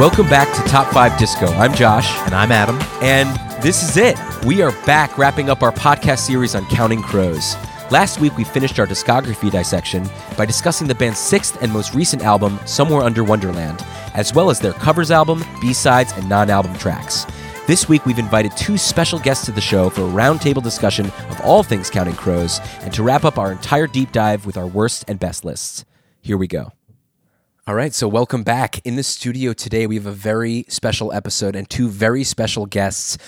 Welcome back to Top 5 Disco. I'm Josh. And I'm Adam. And this is it. We are back wrapping up our podcast series on Counting Crows. Last week, we finished our discography dissection by discussing the band's sixth and most recent album, Somewhere Under Wonderland, as well as their covers album, B sides, and non album tracks. This week, we've invited two special guests to the show for a roundtable discussion of all things Counting Crows and to wrap up our entire deep dive with our worst and best lists. Here we go. All right, so welcome back. In the studio today, we have a very special episode and two very special guests.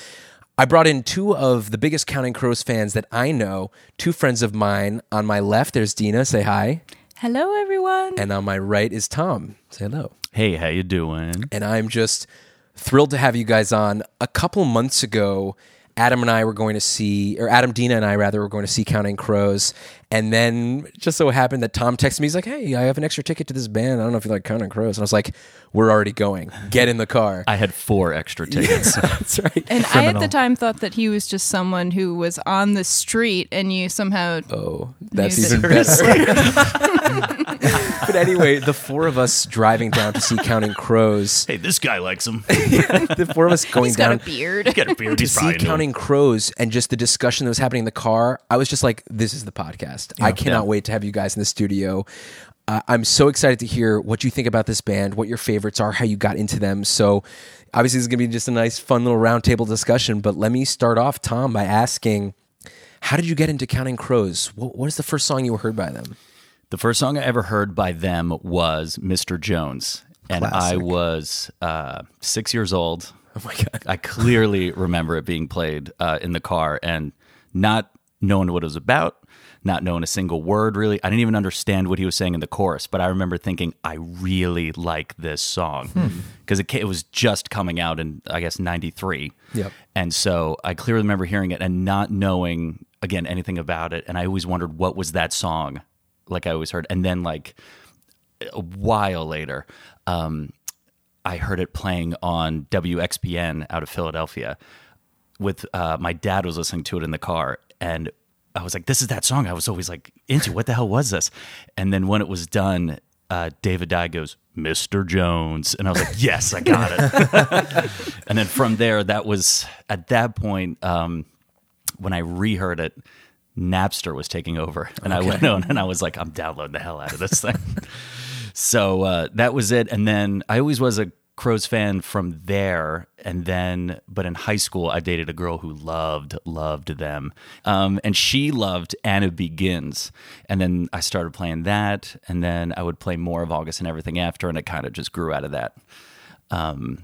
I brought in two of the biggest Counting Crows fans that I know, two friends of mine. On my left, there's Dina. Say hi. Hello, everyone. And on my right is Tom. Say hello. Hey, how you doing? And I'm just thrilled to have you guys on. A couple months ago, Adam and I were going to see, or Adam Dina and I rather, were going to see Counting Crows. And then just so happened that Tom texted me. He's like, "Hey, I have an extra ticket to this band. I don't know if you like Counting Crows." And I was like, "We're already going. Get in the car." I had four extra tickets. That's right. and I at the time thought that he was just someone who was on the street and you somehow. Oh, that's Knew even better. but anyway, the four of us driving down to see Counting Crows. hey, this guy likes him. The four of us going He's down got a beard. Got a beard. to He's see probably into Counting Crows and just the discussion that was happening in the car, I was just like, this is the podcast. I cannot Yeah. wait to have you guys in the studio. Uh, I'm so excited to hear what you think about this band, what your favorites are, how you got into them. So, obviously, this is going to be just a nice, fun little roundtable discussion. But let me start off, Tom, by asking, how did you get into Counting Crows? What, what is the first song you heard by them? The first song I ever heard by them was Mr. Jones. And I was uh, six years old. Oh my God. I clearly remember it being played uh, in the car and not knowing what it was about, not knowing a single word really. I didn't even understand what he was saying in the chorus, but I remember thinking, I really like this song because it, it was just coming out in, I guess, 93. Yep. And so I clearly remember hearing it and not knowing, again, anything about it. And I always wondered, what was that song? Like I always heard. And then, like, a while later, um, I heard it playing on WXPN out of Philadelphia. With uh, my dad was listening to it in the car, and I was like, "This is that song I was always like into. What the hell was this?" And then when it was done, uh, David Dye goes, "Mr. Jones," and I was like, "Yes, I got it." and then from there, that was at that point um, when I reheard it. Napster was taking over, and I went on and I was like, "I'm downloading the hell out of this thing." so uh, that was it. And then I always was a Crows fan from there. And then, but in high school, I dated a girl who loved, loved them. Um, and she loved Anna Begins. And then I started playing that. And then I would play more of August and everything after. And it kind of just grew out of that. Um,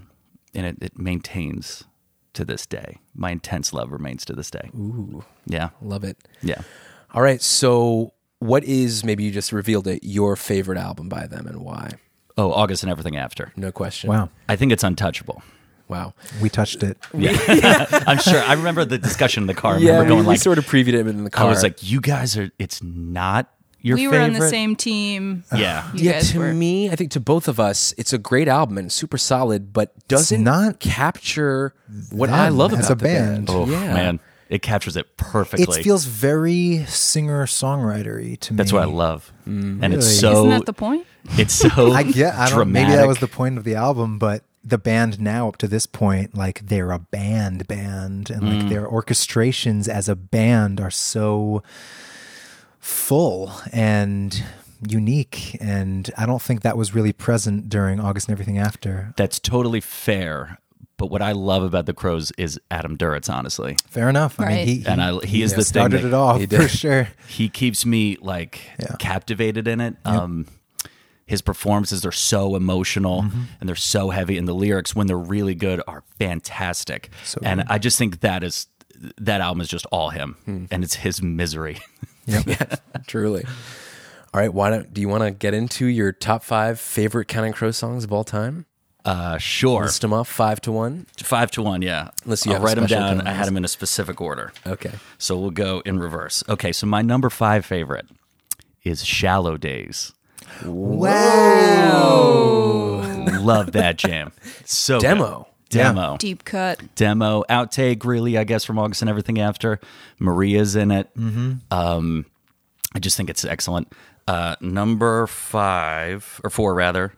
and it, it maintains to this day. My intense love remains to this day. Ooh, Yeah. love it. Yeah. All right. So, what is, maybe you just revealed it, your favorite album by them and why? Oh, August and everything after. No question. Wow. I think it's untouchable. Wow. We touched it. I'm sure. I remember the discussion in the car. I Yeah, remember we, going we like, sort of previewed it in the car. I was like, you guys are. It's not your we favorite. were on the same team. Yeah. You yeah, to were. me, I think to both of us, it's a great album and super solid, but doesn't not capture what I love as about a the band. Oh yeah, man, it captures it perfectly. It feels very singer songwritery to me. That's what I love, and it's so. Isn't that the point? It's so. I get. I don't. dramatic. Maybe that was the point of the album, but the band now up to this point, like they're a band band, and Mm. like their orchestrations as a band are so full and unique, and I don't think that was really present during August and everything after. That's totally fair. But what I love about the Crows is Adam Duritz, honestly, Fair enough. I mean, Right. he, he, and I he is the thing started that it off he for sure. he keeps me like Yeah. captivated in it. Um, his performances are so emotional Mm-hmm. and they're so heavy, and the lyrics, when they're really good, are fantastic. So and good. I just think that is that album is just all him, Hmm. and it's his misery. Yeah, truly. All right, why don't do you want to get into your top five favorite Counting Crow songs of all time? Uh, sure, List them off five to one. five to one, yeah. Unless you I'll write them down. kind I had them in a specific order, Okay. so we'll go in reverse. Okay, so my number five favorite is "Shallow Days." Wow. Love that jam. So good. Demo. demo. Deep cut. demo outtake really i guess from august and everything after maria's in it um, i just think it's excellent uh, number five or four rather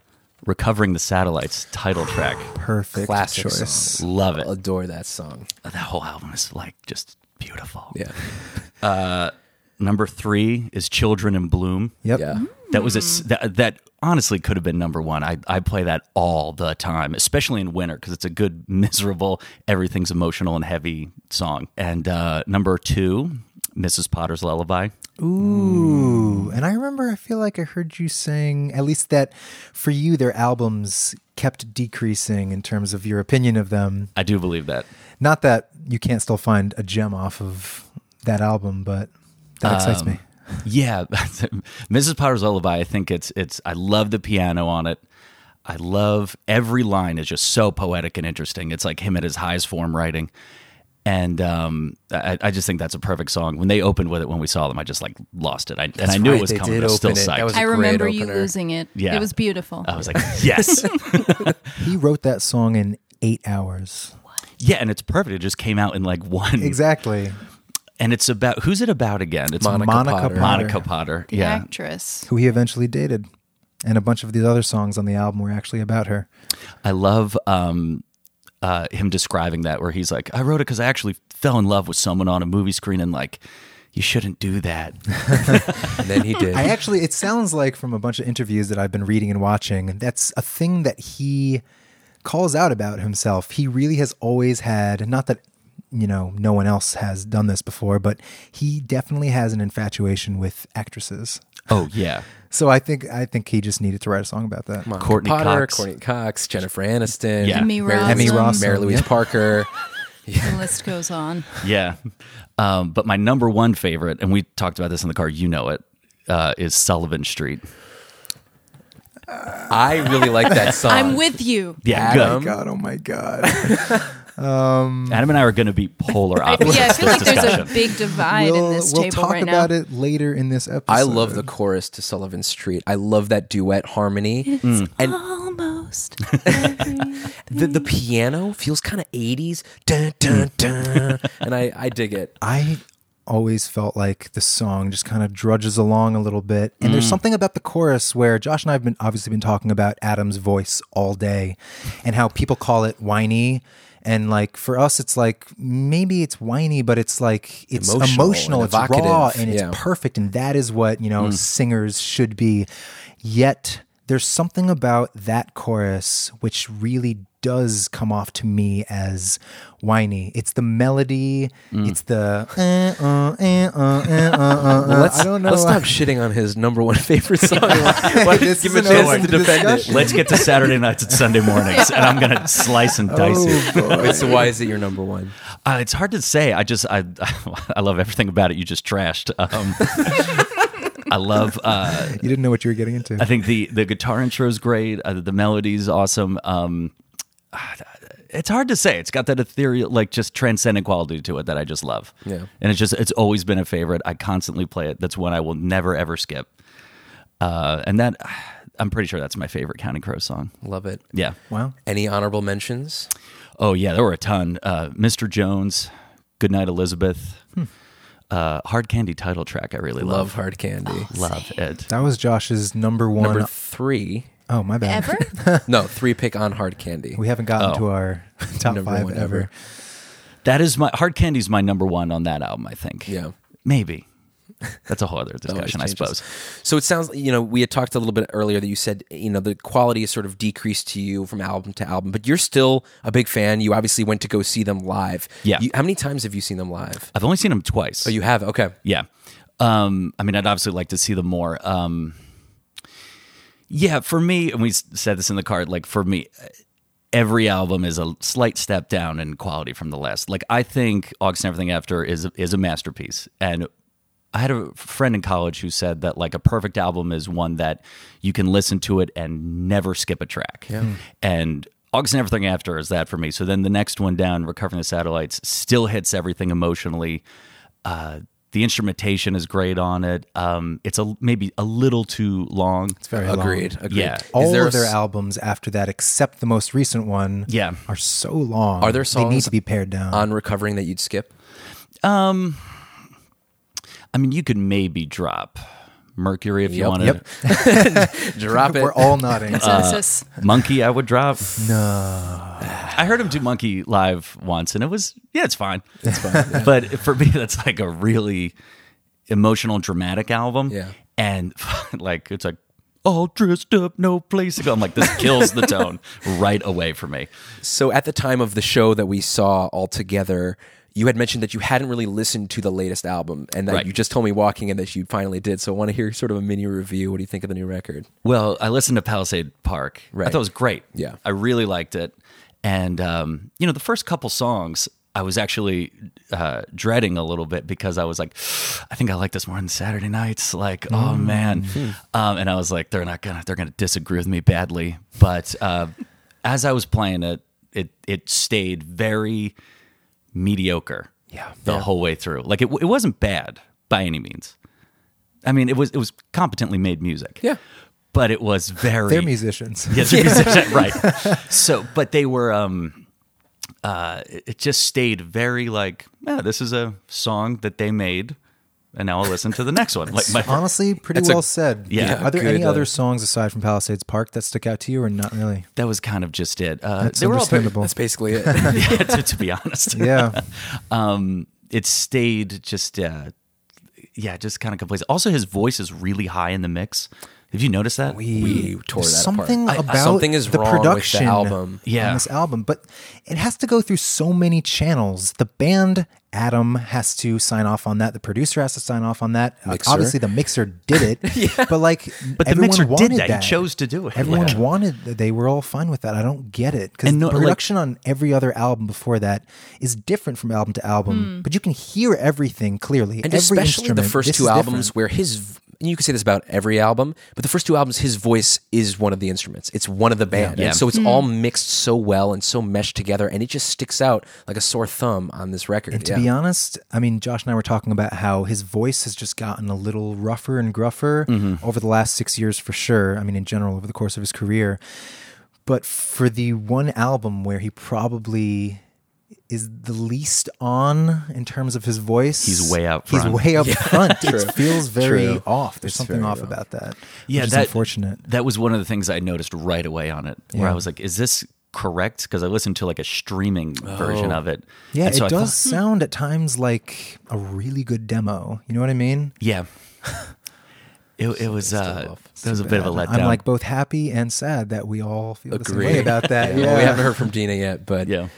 Recovering the Satellites title track. Perfect Classic choice. song. Love it. Adore that song. That whole album is like just beautiful. Yeah. Uh, Number three is Children in Bloom. Yep. Yeah. That was a s- that, that honestly could have been number one. I I play that all the time, especially in winter because it's a good miserable, everything's emotional and heavy song. And uh, number two, Mrs. Potter's Lullaby. Ooh. And I remember, I feel like I heard you saying, at least that for you, their albums kept decreasing in terms of your opinion of them. I do believe that. Not that you can't still find a gem off of that album, but that excites me. Um, yeah, Mrs. Potter's Lullaby. I think it's it's. I love the piano on it. I love every line is just so poetic and interesting. It's like him at his highest form writing, and um, I, I just think that's a perfect song. When they opened with it, when we saw them, I just like lost it. I, and I knew right, it was coming. but I was still open it. psyched. That was a I remember you losing it. Yeah. It was beautiful. I was like, yes, He wrote that song in eight hours. yeah, and it's perfect. It just came out in like one. Exactly. And it's about who's it about again? It's Monica, Monica Potter. Potter. Monica Potter. the Yeah, actress. Who he eventually dated. And a bunch of these other songs on the album were actually about her. I love um, uh, him describing that, where he's like, "I wrote it because I actually fell in love with someone on a movie screen, and like, you shouldn't do that." And then he did. I actually, it sounds like from a bunch of interviews that I've been reading and watching, that's a thing that he calls out about himself. He really has always had, not that, you know, no one else has done this before, but he definitely has an infatuation with actresses. oh yeah, So I think I think he just needed to write a song about that. Monica Courteney Potter, Cox. Courteney Cox, Jennifer Aniston, Yeah. Emmy Mary, Rossum. Emmy Rossum, Mary Louise yeah. Parker. The list goes on. yeah. Um, but my number one favorite, and we talked about this in the car, you know it, uh, is Sullivan Street. I really like that song. I'm with you. Yeah, Adam. good. God, oh my God. Um, Adam and I are going to be polar opposites. Yeah, I feel this like there's a big divide in we'll this we'll table talk right about now. it later in this episode. I love the chorus to Sullivan Street. I love that duet harmony. Mm. And Almost. the, the piano feels kind of 80s. Dun, dun, mm. dun. and I, I dig it. I always felt like the song just kind of drudges along a little bit. And there's mm. something about the chorus where Josh and I have been obviously been talking about Adam's voice all day and how people call it whiny. And like for us, it's like maybe it's whiny, but it's like it's Emotional emotional, it's raw, and it's yeah. perfect. And that is what, you know, hmm. singers should be. Yet there's something about that chorus which really does come off to me as whiny. It's the melody, it's the uh, uh, uh, uh, uh, uh, uh, Let's, I don't know. let's stop shitting on his number one favorite song. Let's This give him a chance to defend it. Let's get to Saturday nights and Sunday mornings, and I'm going to slice and dice it. Wait, so why is it your number one? Uh, it's hard to say. I just I I love everything about it. You just trashed. Um, I love. Uh, You didn't know what you were getting into. I think the the guitar intro is great. Uh, the melody's awesome. Um, it's hard to say. It's got that ethereal, like just transcendent quality to it that I just love. Yeah. and it's just it's always been a favorite. I constantly play it. That's one I will never ever skip. Uh, and that I'm pretty sure that's my favorite Counting Crows song. Love it. Yeah. wow. Any honorable mentions? Oh yeah, there were a ton. Uh, Mr. Jones, Goodnight Elisabeth, uh, Hard Candy title track. I really Love love. Hard Candy. Love it. That was Josh's number one. Number three. oh, my bad. Ever? No, three pick on Hard Candy. We haven't gotten Oh. to our top Number five one ever. ever. That is my Hard Candy's my number one on that album. I think. Yeah. maybe. That's a whole other discussion, I suppose. So it sounds, you know, we had talked a little bit earlier that you said, you know, the quality has sort of decreased to you from album to album, but you're still a big fan. You obviously went to go see them live. Yeah. You, how many times have you seen them live? I've only seen them twice. Oh, you have? Okay. Yeah. Um, I mean, I'd obviously like to see them more. Um, yeah, for me, and we said this in the card, like for me, every album is a slight step down in quality from the last. Like I think August and Everything After is is a masterpiece. And I had a friend in college who said that like a perfect album is one that you can listen to it and never skip a track. Yeah. And August and Everything After is that for me. So then the next one down, Recovering the Satellites, still hits everything emotionally. Uh, the instrumentation is great on it. Um, it's a maybe a little too long. It's very long. Agreed. Agreed. Yeah. Is All there of their a s- albums after that, except the most recent one, Yeah. are so long. Are there They need songs to be pared down. on recovering that you'd skip? I mean, you could maybe drop Mercury if you Yep. wanted. Yep. Drop it. We're all nodding. Uh, Consensus. Monkey, I would drop. no. I heard him do Monkey live once, and it was yeah, it's fine. It's fine. but for me, that's like a really emotional, dramatic album. Yeah. and like it's like all dressed up, no place to go. I'm like, this kills the tone right away for me. So at the time of the show that we saw all together, you had mentioned that you hadn't really listened to the latest album, and that Right. you just told me walking in that you finally did. So I want to hear sort of a mini review. What do you think of the new record? Well, I listened to Palisade Park. I thought it was great. Yeah. I really liked it. And, um, you know, the first couple songs, I was actually uh, dreading a little bit because I was like, I think I like this more than Saturday nights. Like, oh man, um, and I was like, they're not gonna, they're gonna disagree with me badly. But uh, as I was playing it, it it stayed very mediocre. Yeah. the whole way through. Like it, it wasn't bad by any means. I mean, it was it was competently made music. Yeah. but it was very They're musicians. Yes, they're musicians, right. So, but they were. um uh It it just stayed very like, yeah, this is a song that they made, and now I'll listen to the next one. Like my Honestly, pretty That's a- well said. Yeah, Are there any good, uh, other songs aside from Palisades Park that stick out to you, or not really? that was kind of just it. Uh, That's they were all very- understandable. That's basically it. yeah, to, to be honest. yeah. um, it stayed just, uh, yeah, just kind of complacent. Also, his voice is really high in the mix. Have you noticed that? we tore that something apart. about something is the wrong with the production album. Yeah. on this album, but it has to go through so many channels. The band Adam has to sign off on that. The producer has to sign off on that. Uh, Mixer. obviously, the mixer did it, but like, But the everyone mixer did wanted that. He chose to do it. Everyone Yeah. wanted. They were all fine with that. I don't get it because no, the like- production on every other album before that is different from album to album. But you can hear everything clearly, and every especially the first This two albums different. where his and you can say this about every album but the first two albums his voice is one of the instruments it's one of the band Yeah. and so it's all mixed so well and so meshed together and it just sticks out like a sore thumb on this record And to Yeah. be honest, I mean, Josh and I were talking about how his voice has just gotten a little rougher and gruffer Mm-hmm. over the last six years for sure. I mean, in general, over the course of his career. But for the one album where he probably is the least on in terms of his voice, He's way out He's way up front. It feels very True. off. There's It's something off off. about that. yeah, which is that, unfortunate. That was one of the things I noticed right away on it, where I was like, "Is this correct?" Because I listened to like a streaming version of it. Yeah, And it I does thought, sound at times like a really good demo. You know what I mean? yeah. It, it was uh, off. that was a bit of a letdown. I'm like both happy and sad that we all feel the same way about that. Yeah, Yeah, well, we haven't heard from Dina yet but yeah,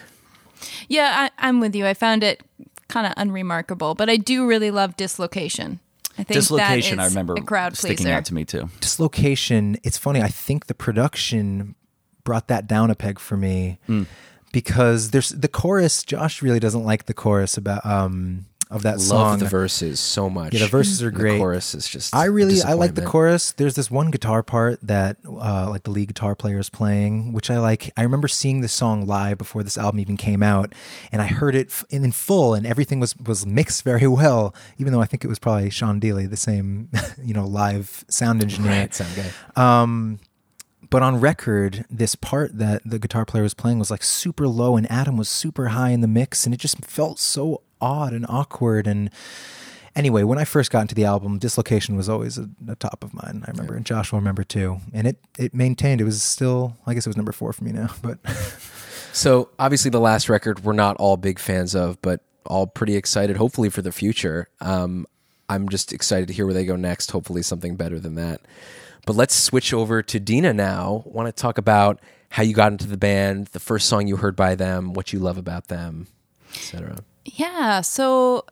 Yeah, I, I'm with you. I found it kind of unremarkable, but I do really love Dislocation. I think dislocation. that I remember a crowd sticking pleaser. out to me too. dislocation. It's funny. I think the production brought that down a peg for me Hmm. because there's the chorus. Josh really doesn't like the chorus about um of that love song. the verses so much Yeah, the verses are great. The chorus is just I really I like the chorus. There's this one guitar part that uh, like the lead guitar player is playing, which I like. I remember seeing this song live before this album even came out, and I heard it in, in full, and everything was was mixed very well. Even though I think it was probably Sean Dealey, the same you know live sound engineer. Right, sound guy. Um, but on record, this part that the guitar player was playing was like super low, and Adam was super high in the mix, and it just felt so odd and awkward. And anyway, when I first got into the album, Dislocation was always a, a top of mine. I remember, and Josh will remember too. And it it maintained. It was still, I guess, it was number four for me now. But So obviously, the last record we're not all big fans of, but all pretty excited. Hopefully for the future. Um, I'm just excited to hear where they go next. Hopefully something better than that. But let's switch over to Dina now. Want to talk about how you got into the band, the first song you heard by them, what you love about them, etc. Yeah, so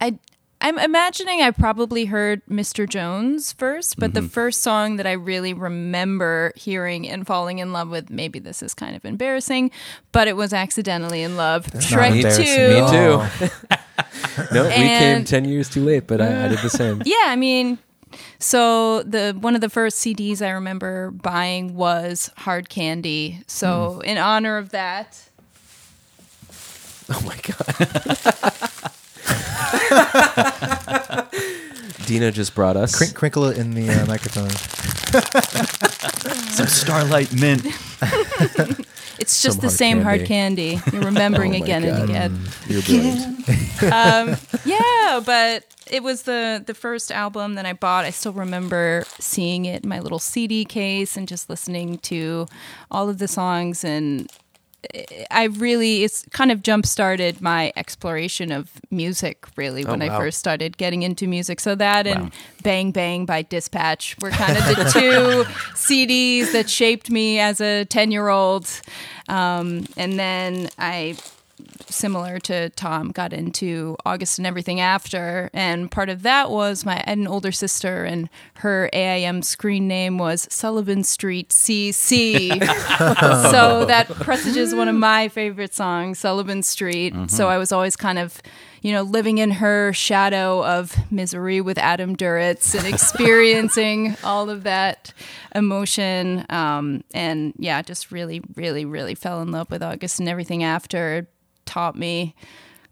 I I'm imagining I probably heard Mr. Jones first, but the mm-hmm. first song that I really remember hearing and falling in love with, maybe this is kind of embarrassing, but it was accidentally in love. not Shrek 2. Me too. Oh. no, we came ten years too late, but I, I did the same. Yeah, I mean, so the one of the first CDs I remember buying was Hard Candy. So mm-hmm. in honor of that, Oh my god. Dina just brought us. crink, crinkle it in the uh, microphone. Some Starlight Mint. It's just Some the hard same hard candy. candy. You're remembering Oh my again God. and again. You're brilliant. um, yeah, but it was the the first album that I bought. I still remember seeing it in my little CD case and just listening to all of the songs and I really it's kind of jump started my exploration of music really when I wow. first started getting into music. So that and Bang Bang by Dispatch were kind of the two CDs that shaped me as a 10-year-old. Um, and then I similar to Tom, got into August and everything after. And part of that was my I had an older sister, and her AIM screen name was Sullivan Street CC. so that presages one of my favorite songs, Sullivan Street. So I was always kind of, you know, living in her shadow of misery with Adam Duritz and experiencing all of that emotion. Um, and yeah, just really, really, really fell in love with August and everything after taught me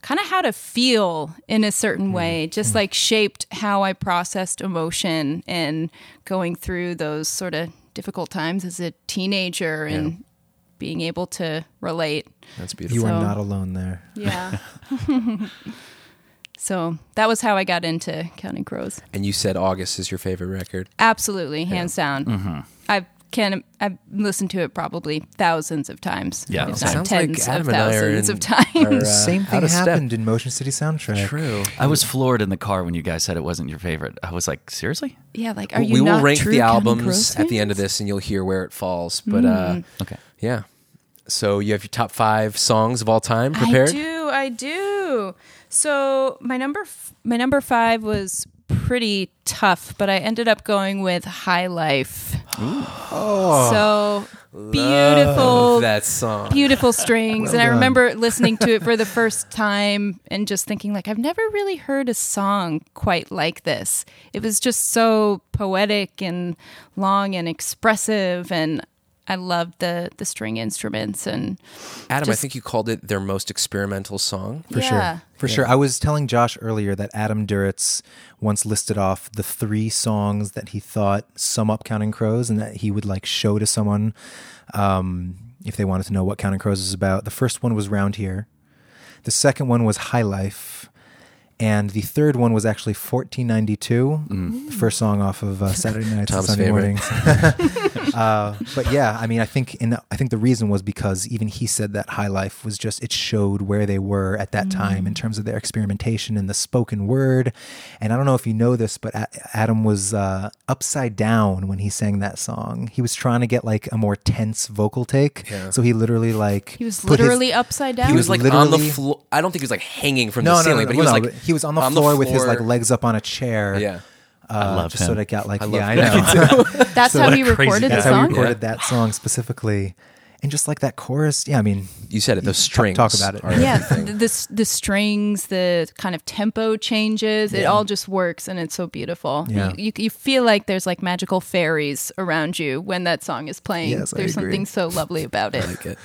kind of how to feel in a certain hmm. way, just hmm. like shaped how I processed emotion and going through those sort of difficult times as a teenager and being able to relate. That's beautiful. You are not alone there. Yeah. so that was how I got into Counting Crows. and you said August is your favorite record. Absolutely, hands down. I can I've listened to it probably thousands of times. Yeah. if Sounds not like tens Adam of and I are thousands in- of times. are, uh, Same thing of step. happened in Motion City soundtrack. True. I was floored in the car when you guys said it wasn't your favorite. I was like, seriously? yeah, like are you we will rank true the albums at the end of this, and you'll hear where it falls. But uh, Okay. yeah. So you have your top five songs of all time prepared. I do, I do. So my number, f- my number five was pretty tough, but I ended up going with High Life. So beautiful, that song. beautiful strings, Well and I done. remember listening to it for the first time and just thinking like I've never really heard a song quite like this. It was just so poetic and long and expressive, and I loved the the string instruments and Adam, I think you called it their most experimental song. For yeah. sure. For sure. I was telling Josh earlier that Adam Duritz once listed off the three songs that he thought sum up Counting Crows and that he would like show to someone um, if they wanted to know what Counting Crows is about. The first one was Round Here. The second one was High Life. And the third one was actually 1492, the first song off of uh, Saturday Nights and Sunday favorite. Mornings. uh, but yeah, I mean, I think in I think the reason was because even he said that High Life was just it showed where they were at that time in terms of their experimentation in the spoken word. And I don't know if you know this, but A- Adam was uh, upside down when he sang that song. He was trying to get like a more tense vocal take, Yeah. so he literally like He was put his- literally upside down. He was like on the floor. I don't think he was like hanging from no, the no, ceiling, no, but he no, was no, like but he was on the, on the floor with his like legs up on a chair. yeah. uh, love just him. so that got like I yeah, I know. That's So how he recorded guy. the That's how he song. recorded that song specifically, and just like that chorus. Yeah, I mean, You said it. Those Talk- strings. talk about it. yeah, the, the the strings, the kind of tempo changes, it all just works, and it's so beautiful. Yeah. You, you you feel like there's like magical fairies around you when that song is playing. Yes, I there's agree. something so lovely about it. I like it.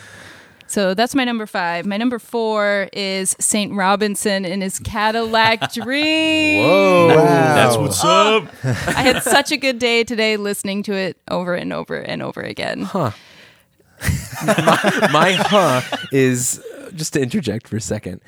So that's my number five. My number four is Saint Robinson in his Cadillac Dream. Whoa. That's what's up. I had such a good day today listening to it over and over and over again. my huh is just to interject for a second.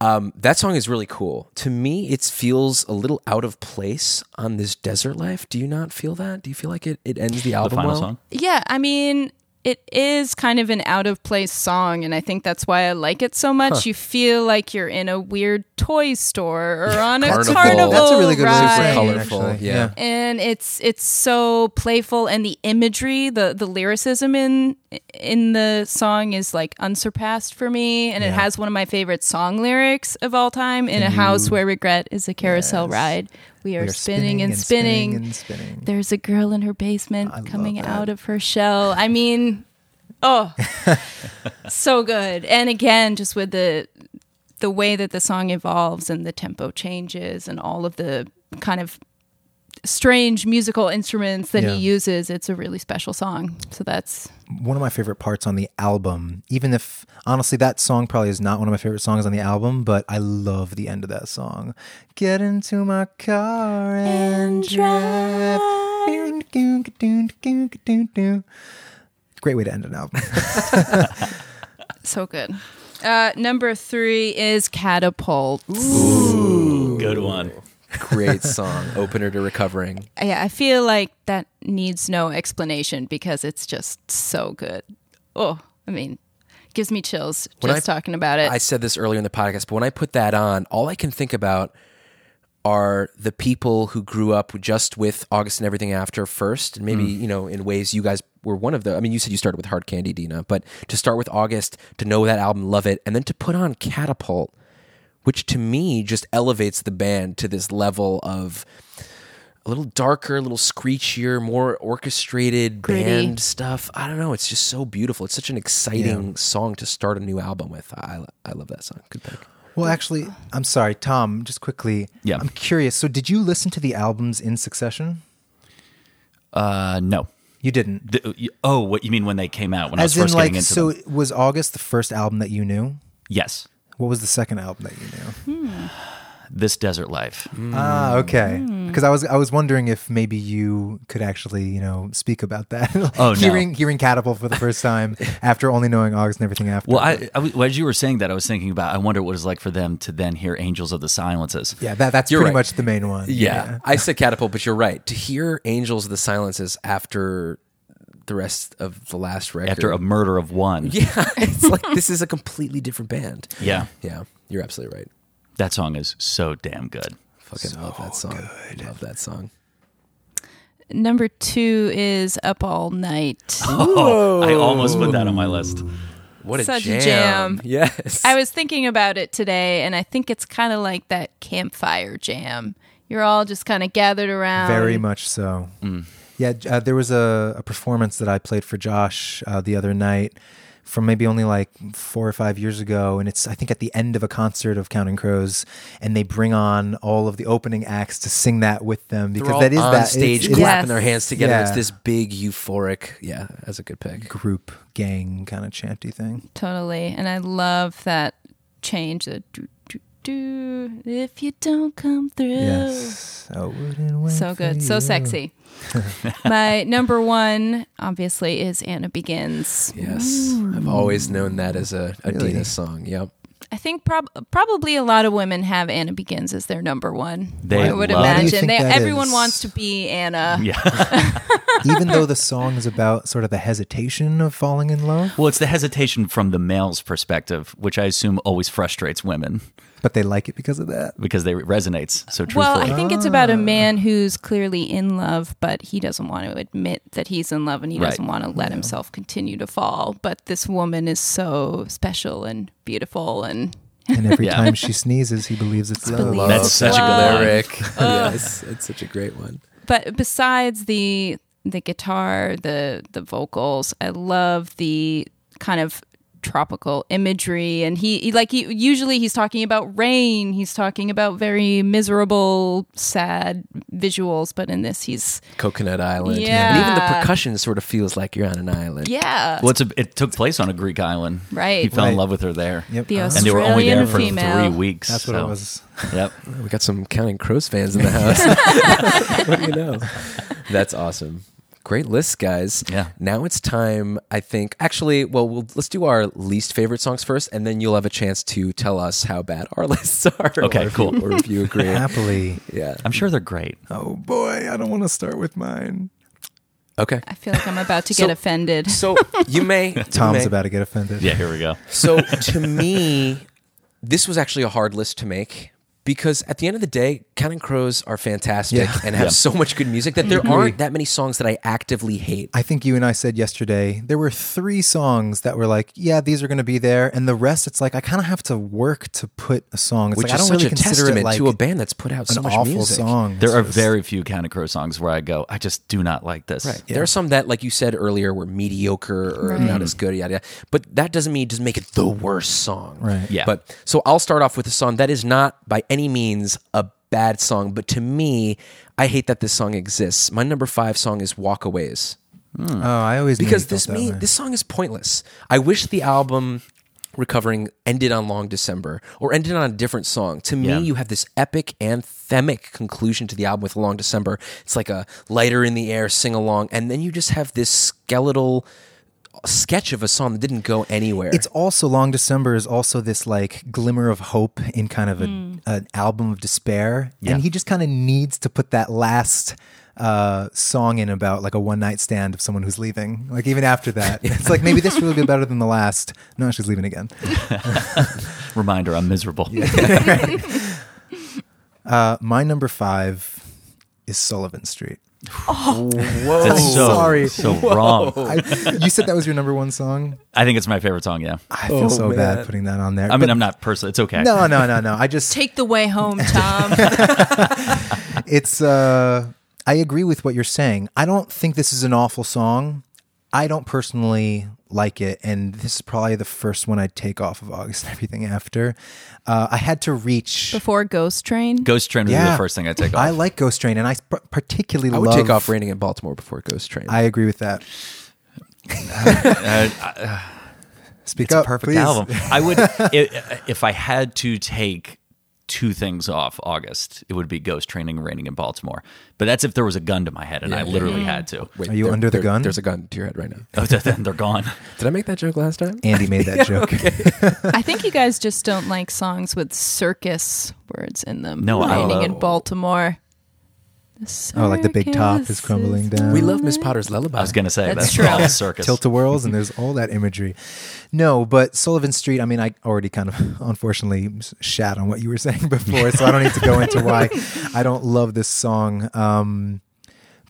Um, that song is really cool. To me, it feels a little out of place on this desert life. Do you not feel that? Do you feel like it, it ends the The album final well? song? Yeah, I mean, it is kind of an out of place song, and I think that's why I like it so much. You feel like you're in a weird toy store or on a Carnival. carnival. that's a really good way ride. Super colorful, actually. yeah. and it's it's so playful and the imagery the the lyricism in in the song is like unsurpassed for me and it has one of my favorite song lyrics of all time in a mm-hmm. house where regret is a carousel Yes. ride. We are, We are spinning, and spinning, and spinning. there's a girl in her basement I coming out of her shell. I mean oh so good. And again just with the the way that the song evolves and the tempo changes and all of the kind of strange musical instruments that Yeah. he uses it's a really special song so that's One of my favorite parts on the album, even if honestly that song probably is not one of my favorite songs on the album, but I love the end of that song. Get into my car and drive. Great way to end an album. So good. Uh, number three is Catapult. Ooh, Good one. Great song. Opener to Recovering. Yeah, I feel like that needs no explanation because it's just so good. Oh, I mean, gives me chills When just I- talking about it. I said this earlier in the podcast, but when I put that on, all I can think about are the people who grew up just with August and everything after first, and maybe mm. you know in ways you guys were one of the. I mean, you said you started with Hard Candy, Dina, but to start with August, to know that album, love it, and then to put on Catapult, which to me just elevates the band to this level of a little darker, a little screechier, more orchestrated Gritty. band stuff. I don't know. It's just so beautiful. It's such an exciting song to start a new album with. I, I love that song. Good pick. well, actually, I'm sorry, Tom. Just quickly, Yeah. I'm curious. So, did you listen to the albums in succession? Uh, no. You didn't. The- oh, what you mean when they came out when As I was in, first like, getting into so them? was August the first album that you knew? Yes, What was the second album that you knew? this desert life. Ah, okay. Hmm. Because I was I was wondering if maybe you could actually you know speak about that. Oh, no. hearing hearing Catapult for the first time after only knowing August and everything after. Well, I, I was- as you were saying that, I was thinking about. I wonder what it's like for them to then hear "Angels of the Silences." yeah, that that's You're pretty right. much the main one. Yeah. I said Catapult, but you're right. To hear Angels of the Silences after the rest of the last record. After a murder of one, yeah, it's like this is a completely different band. yeah, Yeah, you're absolutely right. that song is so damn good. Fucking love that song. Love that song. number two is Up All Night. Oh, I almost put that on my list. What a Such a jam. jam. Yes. I was thinking about it today, and I think it's kind of like that campfire jam. You're all just kind of gathered around. Very much so. Mm. Yeah, uh, there was a, a performance that I played for Josh uh, the other night from maybe only like four or five years ago, and it's I think at the end of a concert of Counting Crows, and they bring on all of the opening acts to sing that with them because all that is on that stage it's, it's clapping Yes. their hands together. It's this big euphoric. Yeah, that's a good pick. group gang kind of chanty thing. Totally. And I love that change. The do, do, do, if you don't come through. Yes, I wouldn't wait So for good. So sexy. My number one, obviously, is Anna Begins. Yes, I've always known that as a, a Really? Dina song. Yep. I think prob- probably a lot of women have Anna Begins as their number one. They I would love- Why do you imagine. They, everyone is? wants to be Anna. Yeah. Even though the song is about sort of the hesitation of falling in love, well, it's the hesitation from the male's perspective, which I assume always frustrates women but they like it because of that. because they resonates so truthfully. Well. I think it's about a ah. man who's clearly in love, but he doesn't want to admit that he's in love and he Right. doesn't want to let himself continue to fall. But this woman is so special and beautiful and And every Yeah. time she sneezes, he believes it's love. believe That's such a good Love. line. lyric. yes, it's such a great one. but besides the the guitar, the the vocals, I love the kind of tropical imagery and he, he like he, usually he's talking about rain he's talking about very miserable sad visuals but in this he's Coconut Island. Yeah. And even the percussion sort of feels like you're on an island. yeah well, it's a, it took place on a Greek island. Right. He fell in love with her there. Yep. The And they were only there for Australian female. three weeks. That's what so- it was. Yep. We got some Counting Crows fans in the house. what do you know? That's awesome. Great list, guys. Yeah. Now it's time, I think. Actually, well, we'll let's do our least favorite songs first, and then you'll have a chance to tell us how bad our lists are. Okay, or if cool. You, or if you agree. Happily. yeah. I'm sure they're great. Oh boy, I don't want to start with mine. Okay. I feel like I'm about to So- get offended. So you may. you Tom's may- about to get offended. Yeah, here we go. So to me, this was actually a hard list to make because at the end of the day, Counting Crows are fantastic Yeah. and have Yeah. so much good music that there aren't that many songs that I actively hate. I think you and I said yesterday there were three songs that were like, yeah, these are going to be there, and the rest, it's like I kind of have to work to put a song. It's Which like I is don't such really a consider testament it like to a band that's put out an so much awful music. song. There are very few Counting Crows songs where I go, I just do not like this. Right. There are some that, like you said earlier, were mediocre or Right. not as good, yada, yada. But that doesn't mean it doesn't make it the worst song. Right. Yeah. But so I'll start off with a song that is not by any means a bad song, but to me, I hate that this song exists. My number five song is Walkaways. Oh, I always because this me this song is pointless. I wish the album recovering ended on Long December or ended on a different song. To me, Yeah. you have this epic anthemic conclusion to the album with Long December. It's like a lighter in the air sing along, and then you just have this skeletal sketch of a song that didn't go anywhere. It's also Long December is also this like glimmer of hope in kind of a, an album of despair, Yeah. and he just kind of needs to put that last uh, song in about like a one night stand of someone who's leaving. Like even after that, it's like maybe this will be better than the last. No, she's leaving again. Reminder, I'm miserable. Uh, my number five is Sullivan Street. Whoa. It's so, sorry. so wrong. I, you said that was your number one song. I think it's my favorite song. Yeah. I feel Oh, so man. bad putting that on there. I mean, But- I'm not personally. It's okay. no, no, no, no. I just Take the way home, Tom. it's uh I agree with what you're saying. I don't think this is an awful song. I don't personally like it, and this is probably the first one I'd take off of August and everything after. Uh, I had to reach. Before Ghost Train. Ghost Train would be the first thing I take off. I like Ghost Train, and I p- particularly I would love. take off Raining in Baltimore before Ghost Train. I agree with that. Uh, Speak it's up, a perfect please. album. I would, i- if I had to take two things off August, it would be Ghost Training Raining in Baltimore. But that's if there was a gun to my head and I literally had to. Wait, Are you there- under the there- gun? There's a gun to your head right now. Oh, then they're gone. Did I make that joke last time? Andy made that joke. I think you guys just don't like songs with circus words in them. No, I Raining love- in Baltimore. Oh, like the big top is crumbling down. We love Miss Potter's Lullaby. I was going to say, That's that's, true. all circus. tilt-a-whirls and there's all that imagery no but sullivan street i mean i already kind of unfortunately shat on what you were saying before so i don't need to go into why i don't love this song um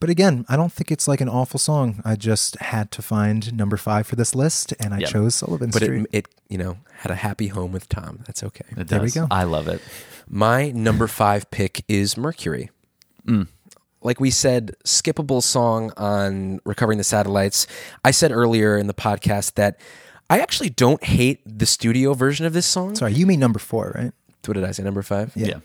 but again i don't think it's like an awful song i just had to find number five for this list and i Yeah. chose sullivan but street it, it, you know, had a happy home with Tom. That's okay. It There we go. I love it. My number five pick is Mercury. Like we said, skippable song on Recovering the Satellites. I said earlier in the podcast that I actually don't hate the studio version of this song. sorry you mean number four right What did I say? Number five? Yeah.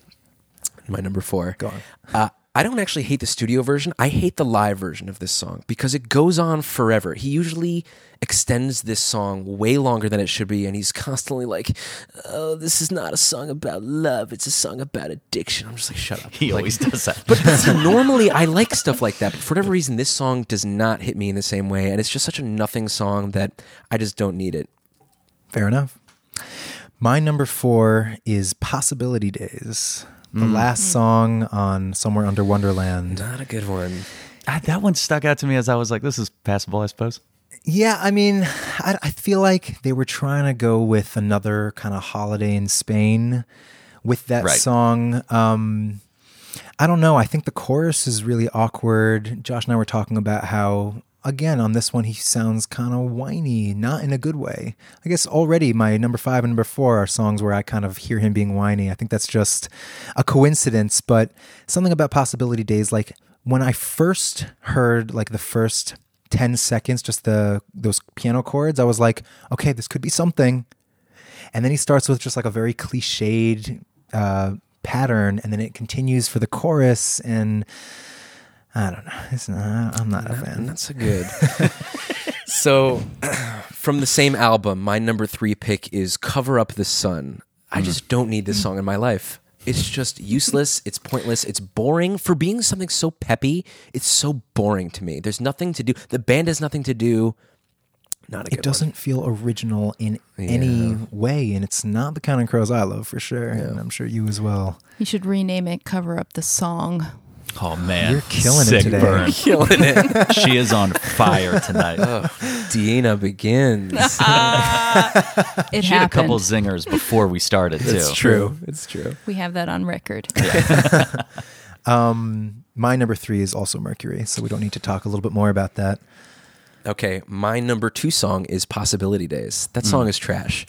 My number four. Go on. Uh, I don't actually hate the studio version. I hate the live version of this song because it goes on forever. He usually extends this song way longer than it should be, and he's constantly like, "Oh, this is not a song about love. It's a song about addiction." I'm just like, "Shut up." He Like, always does that. but see, normally I like stuff like that, but for whatever reason, this song does not hit me in the same way, and it's just such a nothing song that I just don't need it. Fair enough. My number four is Possibility Days, the last song on Somewhere Under Wonderland. Not a good one. Ah, that one stuck out to me as I was like, this is passable, I suppose. Yeah, I mean, I, I feel like they were trying to go with another kind of holiday in Spain with that Right. song. Um, I don't know. I think the chorus is really awkward. Josh and I were talking about how, again, on this one, he sounds kind of whiny, not in a good way. I guess already my number five and number four are songs where I kind of hear him being whiny. I think that's just a coincidence, but something about Possibility Days, like when I first heard like the first 10 seconds, just the those piano chords, I was like, okay, this could be something. And then he starts with just like a very cliched uh, pattern, and then it continues for the chorus. And I don't know. It's not, I'm not a fan. Not so good. so, from the same album, my number three pick is Cover Up the Sun. I hmm. just don't need this hmm. song in my life. It's just useless. It's pointless. It's boring. For being something so peppy, it's so boring to me. There's nothing to do. The band has nothing to do. Not a good It doesn't feel original in any way, and it's not the Counting Crows I love for sure, and I'm sure you as well. You should rename it Cover Up the Song. Oh, man. You're killing it today. burn. one. Killing it. she is on fire tonight. Deanna begins. It She had a couple zingers before we started, too. It's true. It's true. we have that on record. Um, my number three is also Mercury, so we don't need to talk a little bit more about that. Okay, my number two song is "Possibility Days." Hmm. That song is trash.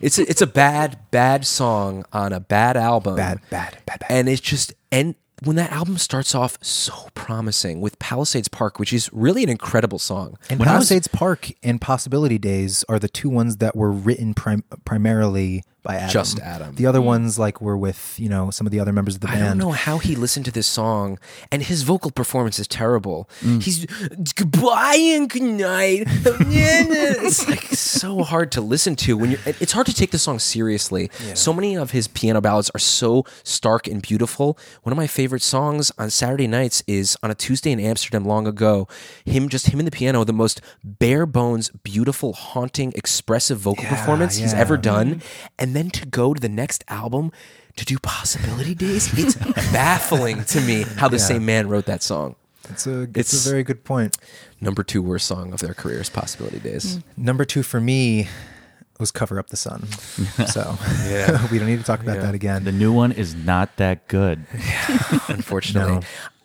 It's a, it's a bad bad song on a bad album. Bad, bad, bad, bad. And it's just and when that album starts off so promising with Palisades Park, which is really an incredible song. And When I was- Palisades Park and Possibility Days are the two ones that were written prim- primarily by Adam. Just Adam. The other ones like were with you know some of the other members of the band. I band. don't know how he listened to this song, and his vocal performance is terrible. Mm. He's goodbye and good night. it's like so hard to listen to when you're. It's hard to take the song seriously. So many of his piano ballads are so stark and beautiful. One of my favorite songs on Saturday nights is on a Tuesday in Amsterdam long ago. Him, just him and the piano, the most bare bones, beautiful, haunting, expressive vocal Yeah, performance he's yeah. ever done. And then to go to the next album to do Possibility Days, it's baffling to me how the same man wrote that song. It's a it's, It's- a very good point. Number two worst song of their careers, Possibility Days. Mm. Number two for me was "Cover Up the Sun." So yeah we don't need to talk about that again. The new one is not that good. Unfortunately, No.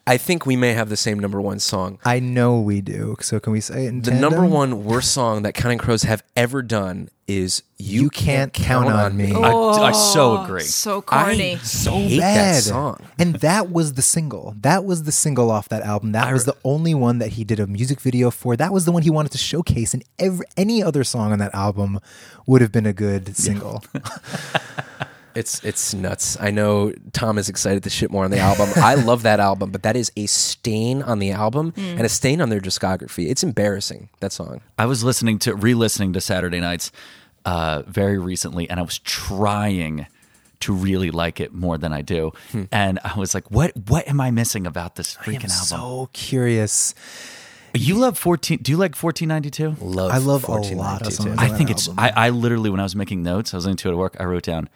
I think we may have the same number one song. I know we do. So can we say it in The tandem? number one worst song that Counting Crows have ever done is "You, You Can't Count on Me." I, I oh, so agree. So corny. I so so hate bad. that song. And that was the single. That was the single off that album. That was the only one that he did a music video for. That was the one he wanted to showcase. And every, any other song on that album would have been a good single. It's it's nuts. I know Tom is excited to shit more on the album. I love that album, but that is a stain on the album and a stain on their discography. It's embarrassing that song. I was listening to re-listening to Saturday Nights uh, very recently, and I was trying to really like it more than I do, and I was like, "What? What am I missing about this I'm freaking album?" so curious. you love fourteen? Do you like fourteen ninety two? Love I love a 1492 lot of songs. I think it's. I, I literally, when I was making notes, I was listening to it at work. I wrote down,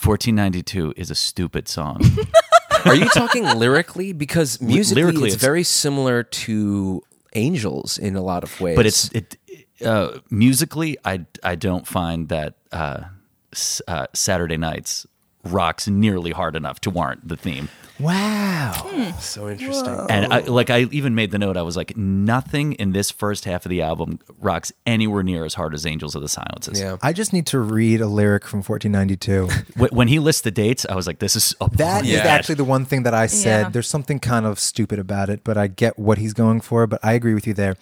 "fourteen ninety two is a stupid song." Are you talking lyrically? Because musically, lyrically, it's, it's- very similar to Angels in a lot of ways. but it's it uh, musically I I don't find that uh, s- uh, Saturday Nights rocks nearly hard enough to warrant the theme. Wow. Hmm. so interesting. And I, like I even made the note, I was like, nothing in this first half of the album rocks anywhere near as hard as Angels of the Silences. Yeah. I just need to read a lyric from 1492. Wh- When he lists the dates, I was like, this is a That is Yeah. actually the one thing that I said. Yeah. There's something kind of stupid about it, but I get what he's going for. But I agree with you there.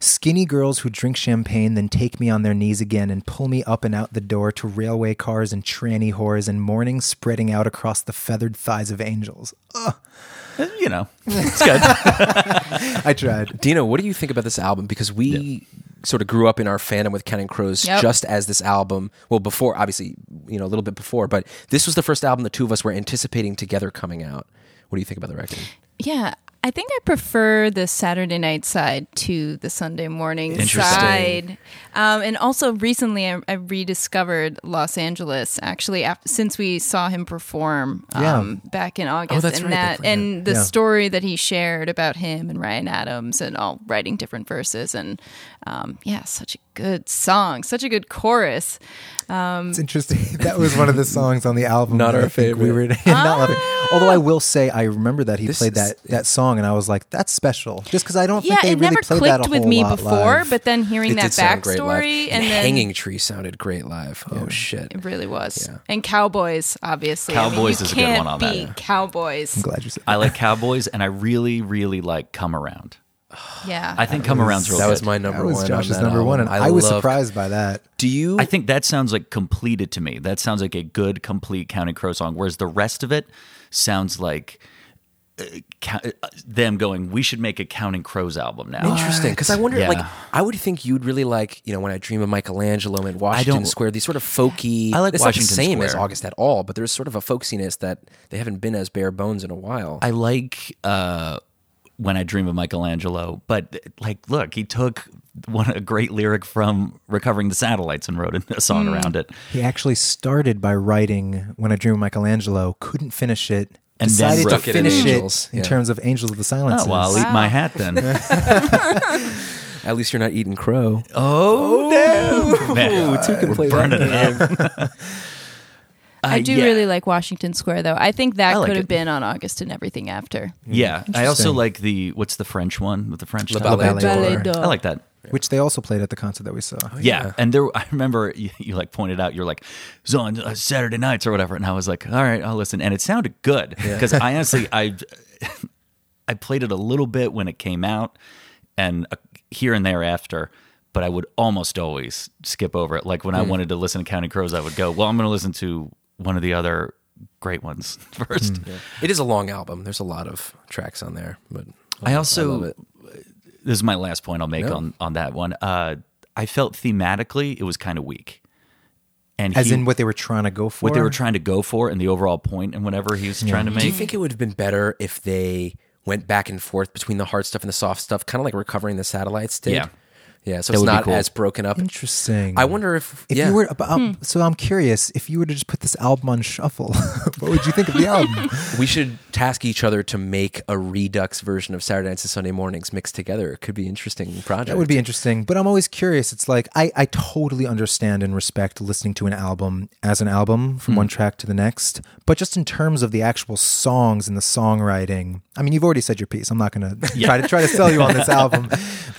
Skinny girls who drink champagne, then take me on their knees again and pull me up and out the door to railway cars and tranny whores and morning spreading out across the feathered thighs of angels. Uh, uh, you know, it's good. I tried. Dina, what do you think about this album? Because we sort of grew up in our fandom with Counting Crows Yep. just as this album. Well, before, obviously, you know, a little bit before, but this was the first album the two of us were anticipating together coming out. What do you think about the record? Yeah, I think I prefer the Saturday night side to the Sunday morning side. Um, and also recently, I, I rediscovered Los Angeles. Actually, after, since we saw him perform um, back in August, that's and right, that and the Yeah. story that he shared about him and Ryan Adams and all writing different verses, and um, yeah, such a good song, such a good chorus. Um, It's interesting. That was one of the songs on the album. Not our I think We were not loving. Although I will say, I remember that he This played is- that that song, and I was like, "That's special," just because I don't Yeah, think they it really never played that a clicked with whole me lot before, live. but then hearing It that did sound great live. backstory and then Hanging Tree sounded great live. Oh, shit. It really was. Yeah. And Cowboys, obviously. I mean, Cowboys is a good one on that, yeah. Cowboys. I'm glad you said. I like Cowboys, and I really, really like Come Around. Yeah. I think Come Around's real That good. was my number that was one. Josh's on that number one, and I, was love- surprised by that. Do you? I think that sounds like completed to me. That sounds like a good, complete Counting Crow song. Whereas the rest of it sounds like uh, ca- uh, them going, "We should make a Counting Crows album now." Interesting, because I wonder, Yeah. like, I would think you'd really like, you know, when I dream of Michelangelo and Washington don't- Square, these sort of folky. I like it's Washington not the same as Square. August at all, but there's sort of a folksiness that they haven't been as bare bones in a while. I like uh, when I dream of Michelangelo, but like, look, he took one a great lyric from "Recovering the Satellites" and wrote a song hmm. around it. He actually started by writing "When I Dream of Michelangelo," couldn't finish it, And then decided to wrote- Stuck it in finish it in yeah. terms of "Angels of the Silence. Oh, well, I'll eat my hat then. At least you're not eating crow. oh, oh no! Man, two can play burning that it up. I do Uh, yeah. really like Washington Square, though. I think that I like could have it. been on August and everything after. Yeah, I also like the what's the French one with the French? Le title? Ballet Ballet d'Or. d'Or. I like that. which they also played at the concert that we saw. Yeah. and there I remember you, you like pointed out you're like it was on uh, Saturday nights or whatever, and I was like, all right, I'll listen, and it sounded good because I honestly I I played it a little bit when it came out, and uh, here and there after, but I would almost always skip over it. Like when I wanted to listen to Counting Crows, I would go, well, I'm going to listen to one of the other great ones first. It is a long album. There's a lot of tracks on there, but I also love it. this is my last point I'll make No. on on that one. Uh, I felt thematically it was kind of weak, and As he- in what they were trying to go for. what they were trying to go for and the overall point and whatever he was trying to make. Do you think it would have been better if they went back and forth between the hard stuff and the soft stuff, kind of like recovering the satellites did? Yeah. Yeah. So That it's not cool. as broken up. Interesting. I wonder if, If yeah. you were, but, um, so I'm curious. If you were to just put this album on shuffle, what would you think of the album? we should task each other to make a redux version of Saturday nights and Sunday mornings mixed together. It could be an interesting project. That would be interesting. But I'm always curious. It's like I, I totally understand and respect listening to an album as an album from one track to the next. But just in terms of the actual songs and the songwriting, I mean, you've already said your piece. I'm not going to try to try to sell you on this album.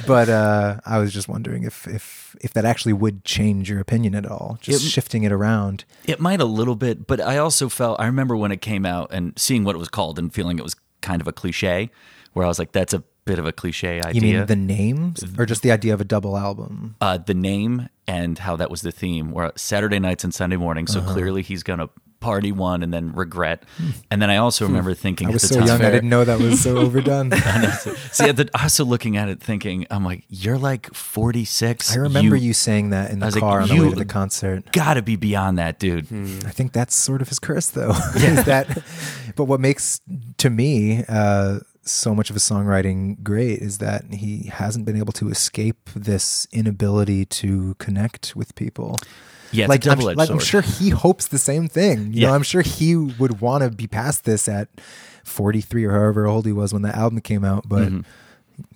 But uh, I was just wondering if if if that actually would change your opinion at all, just It- shifting it around. It might a little bit, but I also felt I remember when it came out and seeing what it was called and feeling it was kind of a cliche, where I was like, "That's a bit of a cliche idea." You mean the names or just the idea of a double album? uh, the name and how that was the theme. Where Saturday nights and Sunday mornings, Uh-huh. so clearly he's gonna party one and then regret. And then I also remember thinking Hmm. I at was the so time, young, I didn't know that was so overdone. See, at the, also looking at it, thinking, I'm like, you're like 46. I remember you, saying that in the I was like, car on the you- way to the concert. Gotta be beyond that, dude. I think that's sort of his curse, though. is that? But what makes to me uh, so much of his songwriting great is that he hasn't been able to escape this inability to connect with people. Yeah, like a I'm, like I'm sure he hopes the same thing. You Yeah. know, I'm sure he would want to be past this at 43 or however old he was when the album came out, but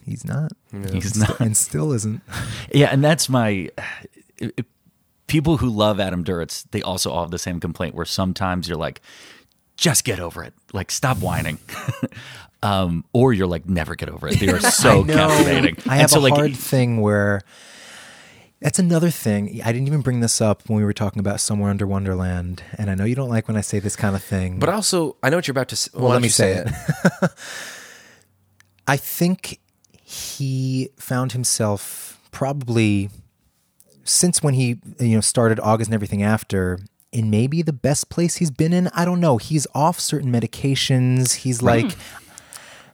he's not. Mm-hmm. He's not. and still isn't. Yeah, and that's my. it- it- people who love Adam Duritz, they also all have the same complaint where sometimes you're like, just get over it. Like, stop whining. um, or you're like, never get over it. They are so I captivating. I And have so, a like, hard thing where that's another thing. I didn't even bring this up when we were talking about Somewhere Under Wonderland, and I know you don't like when I say this kind of thing. But also, I know what you're about to say. well, let me say it. I think he found himself probably since when he you know started August and everything after in maybe the best place he's been in. I don't know. He's off certain medications. He's hmm. like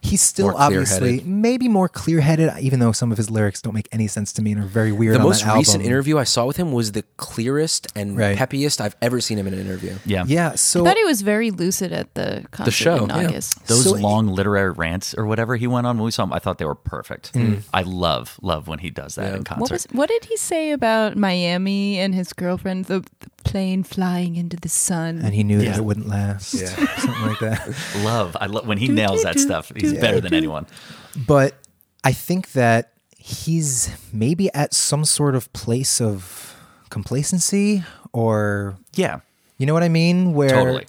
he's still More obviously maybe more clear-headed even though some of his lyrics don't make any sense to me and are very weird The on most that recent album. interview I saw with him was the clearest and Right. peppiest I've ever seen him in an interview. yeah. Yeah, So I so thought he was very lucid at the concert show, in yeah. August. Those So- long literary rants or whatever he went on when we saw him, I thought they were perfect. Mm. I love, love when he does that Yeah. in concert. What was what did he say about Miami and his girlfriend, the, the plane flying into the sun? and he knew Yeah. that it wouldn't last. Yeah, Something like that. love. I love when he nails that stuff. He's better than anyone. But I think that he's maybe at some sort of place of complacency or Yeah, you know what I mean? Where totally.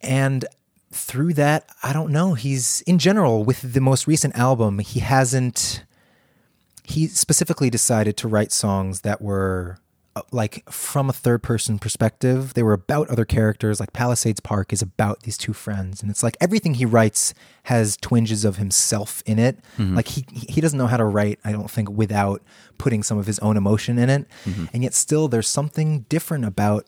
and through that, I don't know. He's in general with the most recent album, he hasn't he specifically decided to write songs that were Uh, like from a third person perspective. They were about other characters. Like Palisades Park is about these two friends, and it's like everything he writes has twinges of himself in it. Mm-hmm. Like he he doesn't know how to write. I don't think without putting some of his own emotion in it, mm-hmm. and yet still there's something different about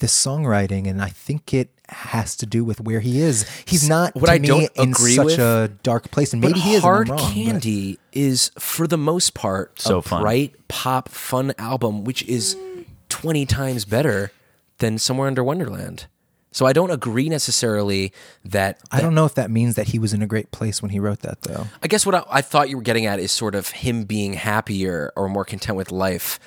this songwriting, and I think it has to do with where he is. He's not What to I me don't in agree such with- a dark place, and maybe he is. and I'm Hard wrong, but- Candy is, for the most part, So a fun. bright pop fun album, which is twenty times better than Somewhere Under Wonderland. So I don't agree necessarily that. I don't know if that means that he was in a great place when he wrote that, though. I guess what I, I thought you were getting at is sort of him being happier or more content with life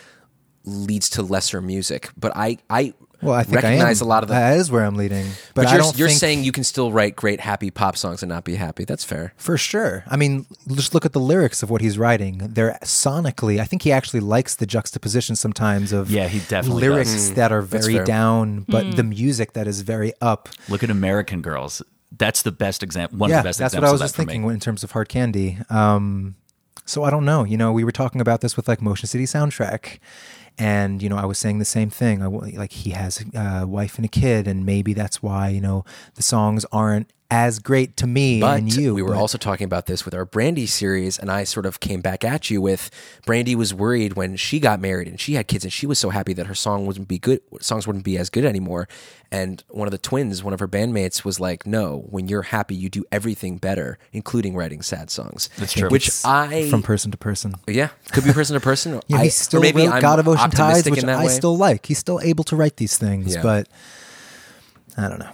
leads to lesser music. But I, I Well, I think recognize I am. a lot of the. that is where I'm leading, but, but you're, don't. you're think, saying you can still write great happy pop songs and not be happy. That's fair. for sure. I mean, just look at the lyrics of what he's writing. They're sonically. I think he actually likes the juxtaposition sometimes of Yeah, he definitely lyrics does. that are very down, but the music that is very up. Look at American Girls. That's the best example. One yeah, of the best that's what I was just thinking me. in terms of hard candy. Um, so I don't know. You know, we were talking about this with like Motion City soundtrack, And you know, I was saying the same thing. I like he has a uh, wife and a kid, and maybe that's why you know the songs aren't as great to me But and you. we were but- also talking about this with our Brandi series, and I sort of came back at you with Brandi was worried when she got married and she had kids, and she was so happy that her song wouldn't be good, songs wouldn't be as good anymore. And one of the twins, one of her bandmates, was like, "No, when you're happy, you do everything better, including writing sad songs." That's true. Which It's I from person to person. yeah could be person to person. Yeah, I, he still or maybe wrote I'm God of Ocean Tides, optimistic which in that I way. still like. He's still able to write these things, Yeah. but I don't know.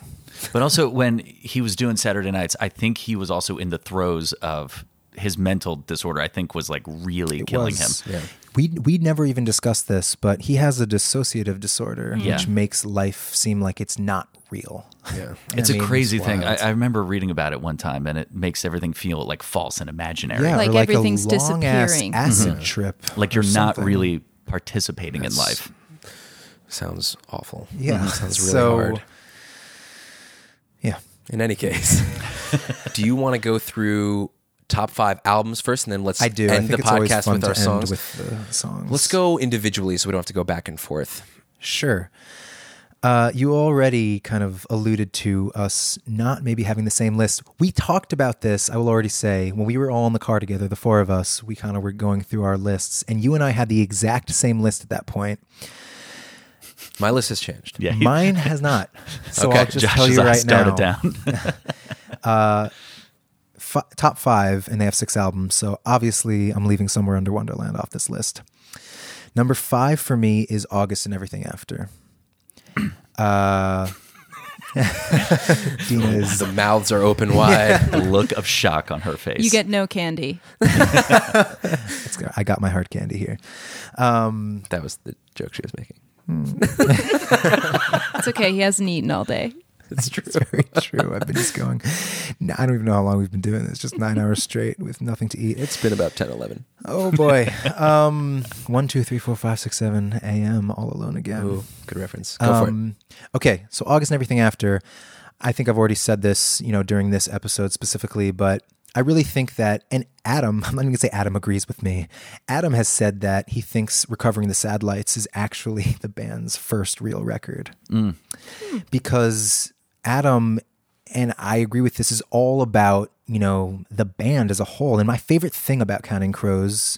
But also, when he was doing Saturday nights, I think he was also in the throes of his mental disorder. I think was like really killing was- him. Yeah. We we never even discussed this, but he has a dissociative disorder, Yeah. which makes life seem like it's not real. Yeah. It's I a mean, crazy it's thing. I. I remember reading about it one time, and it makes everything feel like false and imaginary. Yeah, Like like everything's a long-ass disappearing. acid mm-hmm. trip, like you're not something. really participating in life. Sounds awful. Yeah, sounds really so, hard. In any case, do you want to go through top five albums first, and then let's I do. end I the podcast with our songs? with the songs. Let's go individually, so we don't have to go back and forth. Sure. Uh, you already kind of alluded to us not maybe having the same list. We talked about this, I will already say, when we were all in the car together, the four of us, we kind of were going through our lists, and you and I had the exact same list at that point. My list has changed. Yeah, Mine has not. So Okay, I'll just Josh tell has you right started now. down. F- top five, and they have six albums. So obviously, I'm leaving Somewhere Under Wonderland off this list. Number five for me is August and Everything After. Uh, Dina is The mouths are open wide. the look of shock on her face. You get no candy. Let's. I got my hard candy here. Um, That was the joke she was making. It's okay. He hasn't eaten all day. It's true. it's very true. I've been just going. I don't even know how long we've been doing this. Just nine hours straight with nothing to eat. It's been about 10, 11. Oh boy. Um, one, two, three, four, five, six, seven a.m. All alone again. Ooh, good reference. Go for it. Um, Okay, so August and everything after. I think I've already said this, you know, during this episode specifically, but I really think that, and Adam, I'm not even gonna say Adam agrees with me. Adam has said that he thinks "Recovering the Satellites is actually the band's first real record because Adam and I agree with this is all about you know the band as a whole. And my favorite thing about Counting Crows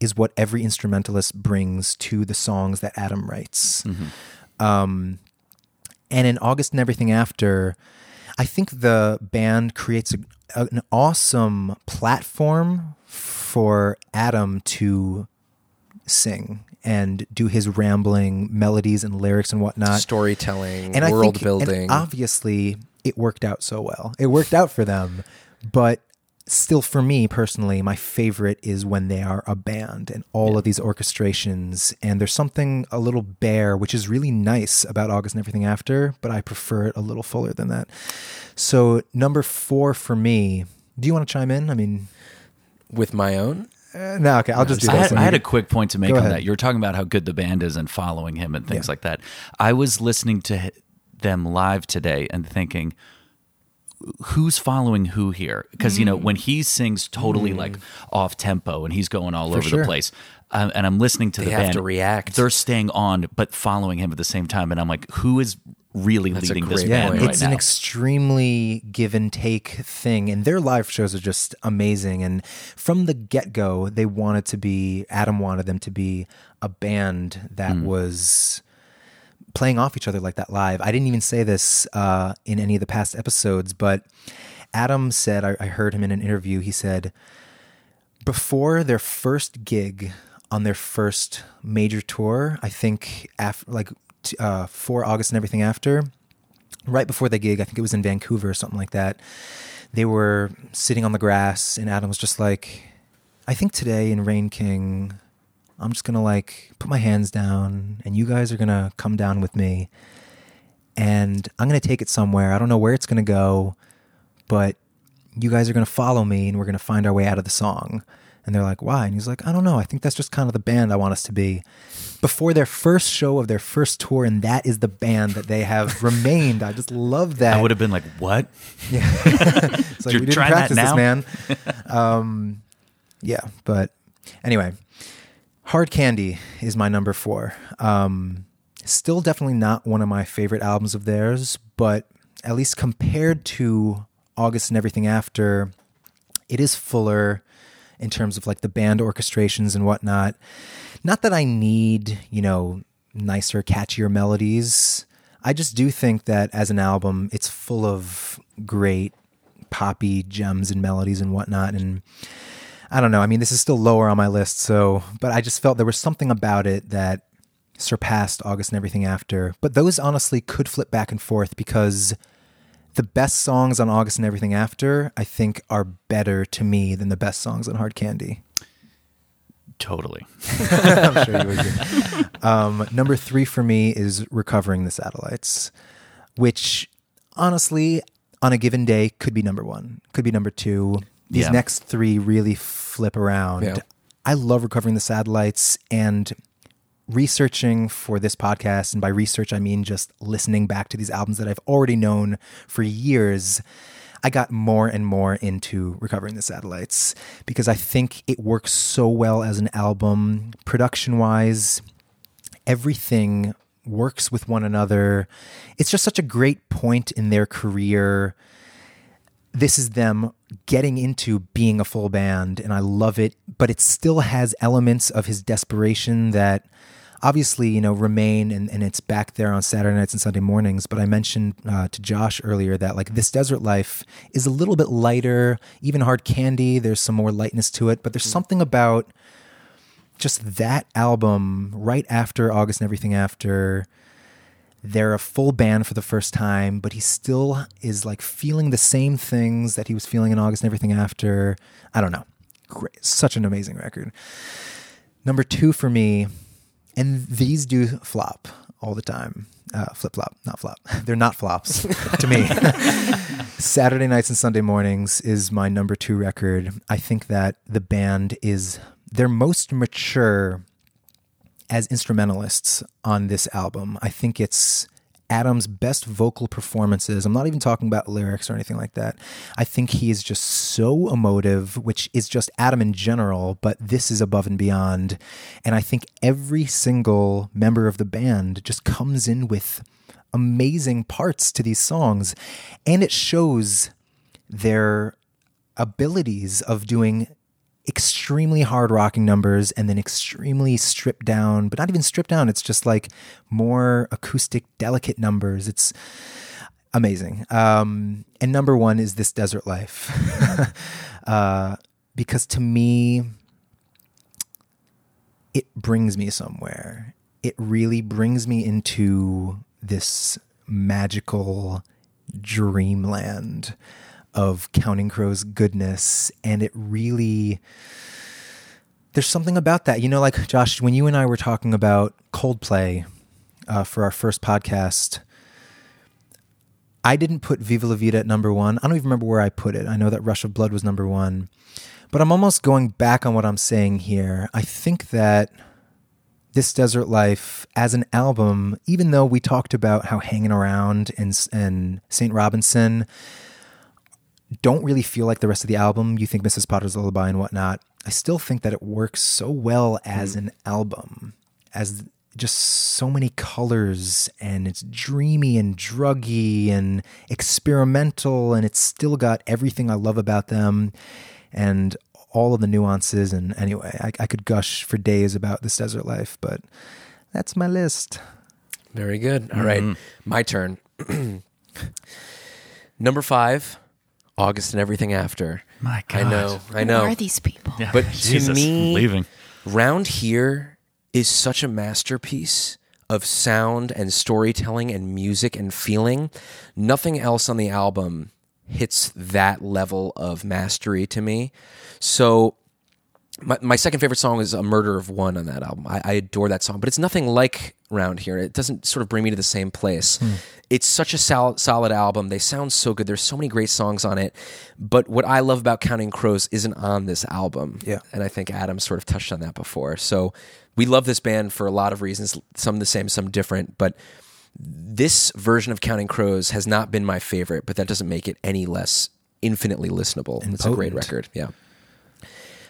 is what every instrumentalist brings to the songs that Adam writes. Um, and in August and everything after, I think the band creates a, an awesome platform for Adam to sing and do his rambling melodies and lyrics and whatnot Storytelling, and I world think- building. And obviously, it worked out so well. It worked out for them, but still, for me personally, my favorite is when they are a band and all of these orchestrations. And there's something a little bare, which is really nice about August and everything after, but I prefer it a little fuller than that. So number four for me. Do you want to chime in? I mean, with my own. uh, no. Okay, I'll just do I had, I had a quick point to make Go on ahead. that. You were talking about how good the band is and following him and things Yeah. like that. I was listening to them live today and thinking, who's following who here? Because you know when he sings totally like off tempo and he's going all over sure. the place, um, and I'm listening to They the have band, to react. They're staying on but following him at the same time, and I'm like, who is really That's leading this band point. it's right an extremely give and take thing, and their live shows are just amazing. And from the get go, they wanted to be. Adam wanted them to be a band that Hmm. was playing off each other like that live. I didn't even say this uh, in any of the past episodes, but Adam said I, I heard him in an interview. He said before their first gig on their first major tour, I think after like uh, for August and everything after, right before the gig, I think it was in Vancouver or something like that. They were sitting on the grass, and Adam was just like, "I think today in Rain King, I'm just gonna like put my hands down, and you guys are gonna come down with me, and I'm gonna take it somewhere. I don't know where it's gonna go, but you guys are gonna follow me, and we're gonna find our way out of the song." And they're like, "Why?" And he's like, "I don't know. I think that's just kind of the band I want us to be." Before their first show of their first tour, and that is the band that they have remained. I just love that. I would have been like, what? Yeah. it's like You're we didn't practice this, man. um, yeah, but anyway, Hard Candy is my number four. Um, still definitely not one of my favorite albums of theirs, but at least compared to August and everything after, it is fuller in terms of like the band orchestrations and whatnot. Not that I need, you know, nicer, catchier melodies. I just do think that as an album, it's full of great poppy gems and melodies and whatnot. And I don't know. I mean, this is still lower on my list, so, but I just felt there was something about it that surpassed August and everything after. But those honestly could flip back and forth because the best songs on August and everything after, I think, are better to me than the best songs on Hard Candy. Totally. I'm sure you would agree. Um, number three for me is Recovering the Satellites, which honestly, on a given day, could be number one, could be number two. These Yeah. next three really flip around. Yeah. I love Recovering the Satellites and researching for this podcast. And by research, I mean just listening back to these albums that I've already known for years. I got more and more into Recovering the Satellites because I think it works so well as an album, production wise. Everything works with one another. It's just such a great point in their career. This is them getting into being a full band, and I love it. But it still has elements of his desperation that obviously, you know, remain and, and it's back there on Saturday nights and Sunday mornings. But I mentioned uh, to Josh earlier that like this desert life is a little bit lighter, even hard candy. There's some more lightness to it, but there's something about just that album right after August and everything after. They're a full band for the first time, but he still is like feeling the same things that he was feeling in August and everything after. I don't know. Great. Such an amazing record. Number two for me, and these do flop all the time. Uh, flip flop, not flop. They're not flops to me. Saturday nights and Sunday mornings is my number two record. I think that the band is their most mature as instrumentalists on this album. I think it's Adam's best vocal performances. I'm not even talking about lyrics or anything like that. I think he is just so emotive, which is just Adam in general, but this is above and beyond. And I think every single member of the band just comes in with amazing parts to these songs. And it shows their abilities of doing extremely hard rocking numbers and then extremely stripped down, but not even stripped down. It's just like more acoustic, delicate numbers. It's amazing. Um, and number one is This Desert Life. uh, because to me, it brings me somewhere. It really brings me into this magical dreamland of Counting Crow's goodness. And it really, there's something about that. You know, like Josh, when you and I were talking about Coldplay uh, for our first podcast, I didn't put Viva La Vida at number one. I don't even remember where I put it. I know that Rush of Blood was number one. But I'm almost going back on what I'm saying here. I think that this desert life as an album even though we talked about how hanging around and and st robinson don't really feel like the rest of the album you think mrs potter's lullaby and whatnot i still think that it works so well as hmm. an album as just so many colors and it's dreamy and druggy and experimental and it's still got everything i love about them and all of the nuances. And anyway, I, I could gush for days about this desert life, but that's my list. Very good. All right, mm-hmm. my turn. Number five, August and everything after. My God. I know, I Who know. are these people? Yeah, But Jesus, to me, I'm leaving. Round Here is such a masterpiece of sound and storytelling and music and feeling. Nothing else on the album hits that level of mastery to me. So my, my second favorite song is a murder of one on that album. I, I adore that song but it's nothing like round here. It doesn't sort of bring me to the same place. Hmm. It's such a sol- solid album. They sound so good. There's so many great songs on it but what i love about counting crows isn't on this album. Yeah. and i think adam sort of touched on that before. So we love this band for a lot of reasons some the same some different but this version of counting crows has not been my favorite but that doesn't make it any less infinitely listenable. And it's a great record. Yeah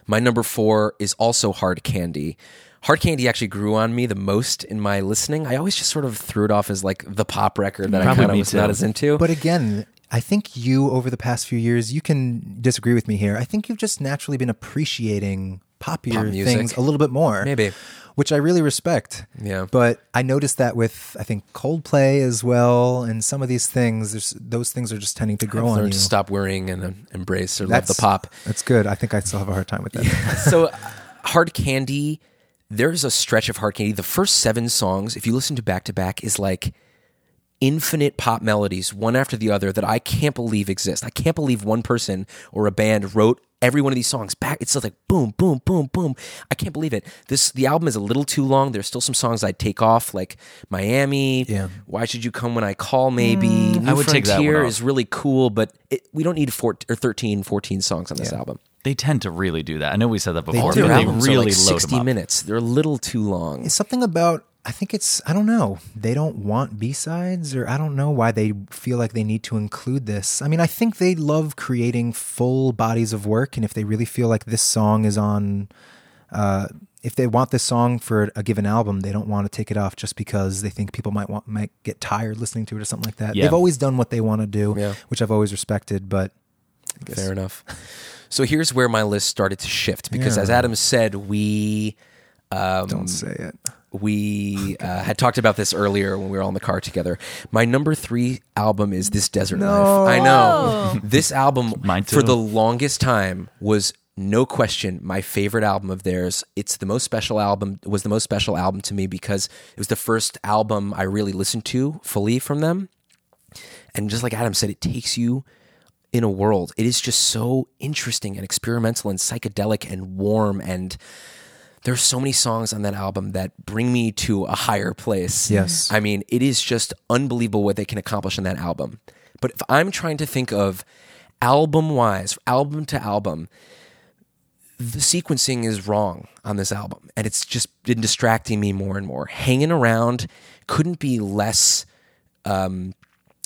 my number four is also Hard Candy, Hard Candy actually grew on me the most in my listening. I always just sort of threw it off as like the pop record that I Probably kind of me was not too. as into. But again, I think you over the past few years, you can disagree with me here. I think you've just naturally been appreciating poppier Pop music. things a little bit more. Maybe. Which I really respect. Yeah. But I noticed that with I think Coldplay as well and some of these things, there's those things are just tending to grow I've on learned you. to stop worrying and uh, embrace or That's love the pop. That's good. I think I still have a hard time with that. so hard candy there's a stretch of hard candy the first seven songs if you listen to back to back is like infinite pop melodies one after the other that i can't believe exist i can't believe one person or a band wrote every one of these songs back it's just like boom boom boom boom i can't believe it this the album is a little too long there's still some songs i'd take off like miami Yeah. why should you come when i call maybe mm. New I would take that one Frontier off. is really cool but it, we don't need four, or 13 14 songs on this album They tend to really do that. I know we said that before, do. but they albums are really like load 60 them up. minutes. They're a little too long. It's something about I think it's I don't know. They don't want B-sides or I don't know why they feel like they need to include this. I mean, I think they love creating full bodies of work and if they really feel like this song is on uh if they want this song for a given album, they don't want to take it off just because they think people might want might get tired listening to it or something like that. Yeah. They've always done what they want to do, Yeah. which I've always respected, but I guess- Fair enough. So here's where my list started to shift because, Yeah. as Adam said, we Don't say it. We uh, had talked about this earlier when we were all in the car together. My number three album is This Desert Life. I know this album Mine for the longest time was no question my favorite album of theirs. It's the most special album. Was the most special album to me because it was the first album I really listened to fully from them. And just like Adam said, it takes you in a world. It is just so interesting and experimental and psychedelic and warm. And there's so many songs on that album that bring me to a higher place. Yes. I mean, it is just unbelievable what they can accomplish in that album. But if I'm trying to think of album wise, album to album, the sequencing is wrong on this album. And it's just been distracting me more and more. Hanging around couldn't be less um,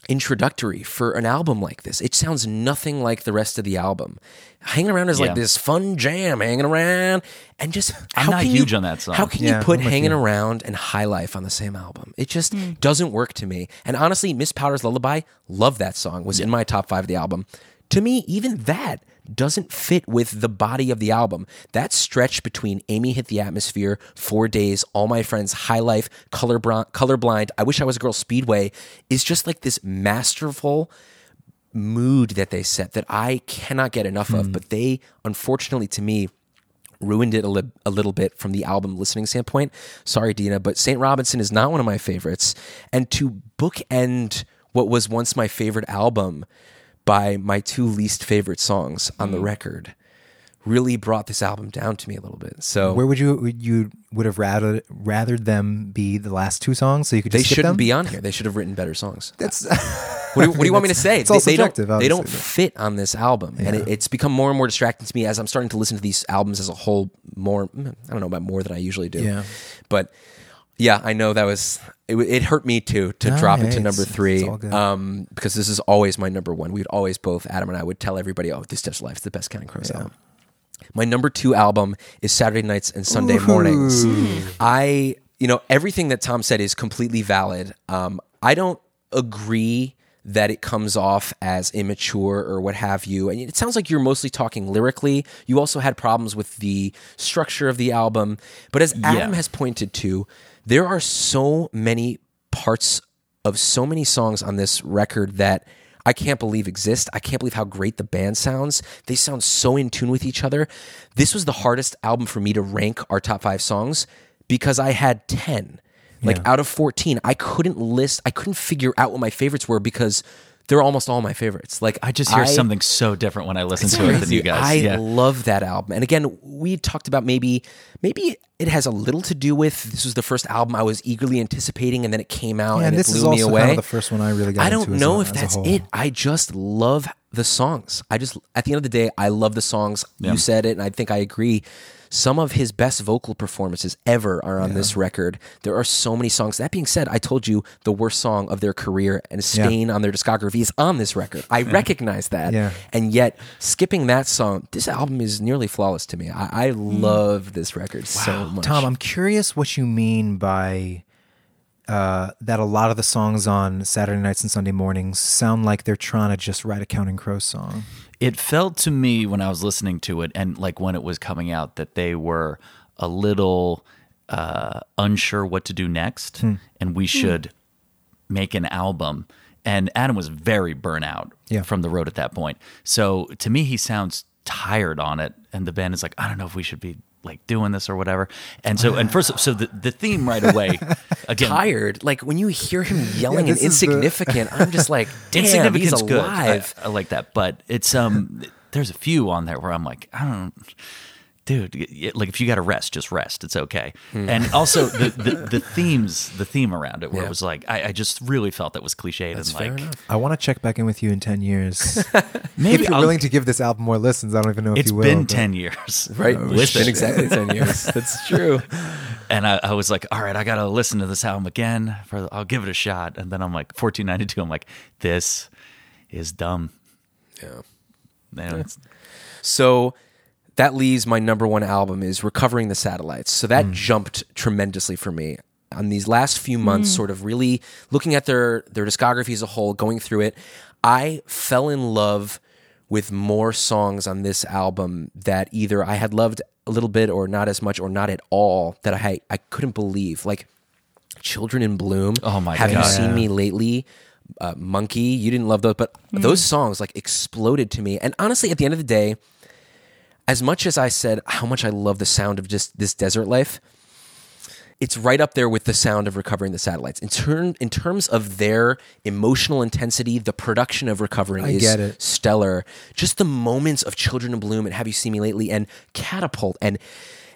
introductory for an album like this. It sounds nothing like the rest of the album. Hanging around is Yeah. like this fun jam, hanging around, and just I'm not can huge you, on that song. How can Yeah, you put hanging you. around and high life on the same album? It just hmm. doesn't work to me. And honestly, Miss Potter's Lullaby, love that song. Was in my top five of the album. To me, even that doesn't fit with the body of the album. That stretch between Amy Hit the Atmosphere, Four Days, All My Friends, High Life, Colorblind, Colorblind I Wish I Was a Girl, Speedway is just like this masterful mood that they set that I cannot get enough of. Hmm. But they, unfortunately to me, ruined it a, li- a little bit from the album listening standpoint. Sorry, Dina, but St. Robinson is not one of my favorites. And to bookend what was once my favorite album by my two least favorite songs on the record really brought this album down to me a little bit. So Where would you you would have rather rather them be the last two songs so you could they shouldn't them? be on here. They should have written better songs. That's What do, what do you want me to say? It's all they, they don't, subjective, they don't fit on this album, and it, it's become more and more distracting to me as I'm starting to listen to these albums as a whole. More, mm, I don't know about more than I usually do. Yeah. but yeah, I know that was it. It hurt me too to No, drop hey, it to it's- number it's three, all good. um, because this is always my number one. We'd always both Adam and I would tell everybody, "Oh, this Desert Life is the best Counting Crows album." My number two album is Saturday Nights and Sunday Mornings. I, you know, everything that Tom said is completely valid. Um, I don't agree that it comes off as immature or what have you. And it sounds like you're mostly talking lyrically. You also had problems with the structure of the album. But as Adam has pointed to, there are so many parts of so many songs on this record that I can't believe exist. I can't believe how great the band sounds. They sound so in tune with each other. This was the hardest album for me to rank our top five songs because I had 10. Like out of 14, I couldn't list, I couldn't figure out what my favorites were because they're almost all my favorites. Like I just hear something so different when I listen to it than you guys. I yeah. love that album. And again, we talked about maybe maybe it has a little to do with this was the first album I was eagerly anticipating and then it came out Yeah, and, and it this blew is me also away. kind of the first one I really got I don't into as know a- if that's it. I just love the songs. I just at the end of the day, I love the songs. You said it and I think I agree. Some of his best vocal performances ever are on this record. There are so many songs. That being said, I told you the worst song of their career and stain on their discography is on this record. I recognize that. Yeah. And yet, skipping that song, this album is nearly flawless to me. I, I hmm. love this record so much. Tom, I'm curious what you mean by uh, that a lot of the songs on Saturday nights and Sunday mornings sound like they're trying to just write a Counting Crows song. It felt to me when I was listening to it and like when it was coming out that they were a little uh, unsure what to do next Hmm. and we should make an album. And Adam was very burnout Yeah. from the road at that point. So to me, he sounds tired on it. And the band is like, I don't know if we should be like doing this or whatever. And so, and first, so the, the theme right away, again, Tired, like when you hear him yelling Yeah, and this is the- insignificant, I'm just like, damn, he's insignificance good. I. I like that, but it's um. There's a few on there where I'm like, I don't, dude. y- y- Like if you got to rest, just rest. It's okay. And also the, the the themes, the theme around it, where Yeah. it was like, I, I just really felt that was cliched and fair like enough. I want to check back in with you in 10 years. maybe if you're I'll- willing to give this album more listens, I don't even know if It's you will. been but- ten years, Right, With it's been exactly ten years. That's true. And I, I was like, all right, I gotta listen to this album again. For I'll give it a shot. And then I'm like, 1492. I'm like, this is dumb. Yeah. Man, it's- So that leaves my number one album is Recovering the Satellites. So that mm. jumped tremendously for me. On these last few months, mm. sort of really looking at their their discography as a whole, going through it, I fell in love with more songs on this album that either I had loved a little bit or not as much or not at all that I I couldn't believe. Like Children in Bloom. Oh my Have God. you seen me lately? Uh, Monkey, you didn't love those, but mm. those songs like exploded to me. And honestly, at the end of the day, as much as I said how much I love the sound of just this desert life, it's right up there with the sound of recovering the satellites. In turn, in terms of their emotional intensity, the production of recovering I is stellar. Just the moments of Children in Bloom and Have You Seen Me Lately and Catapult and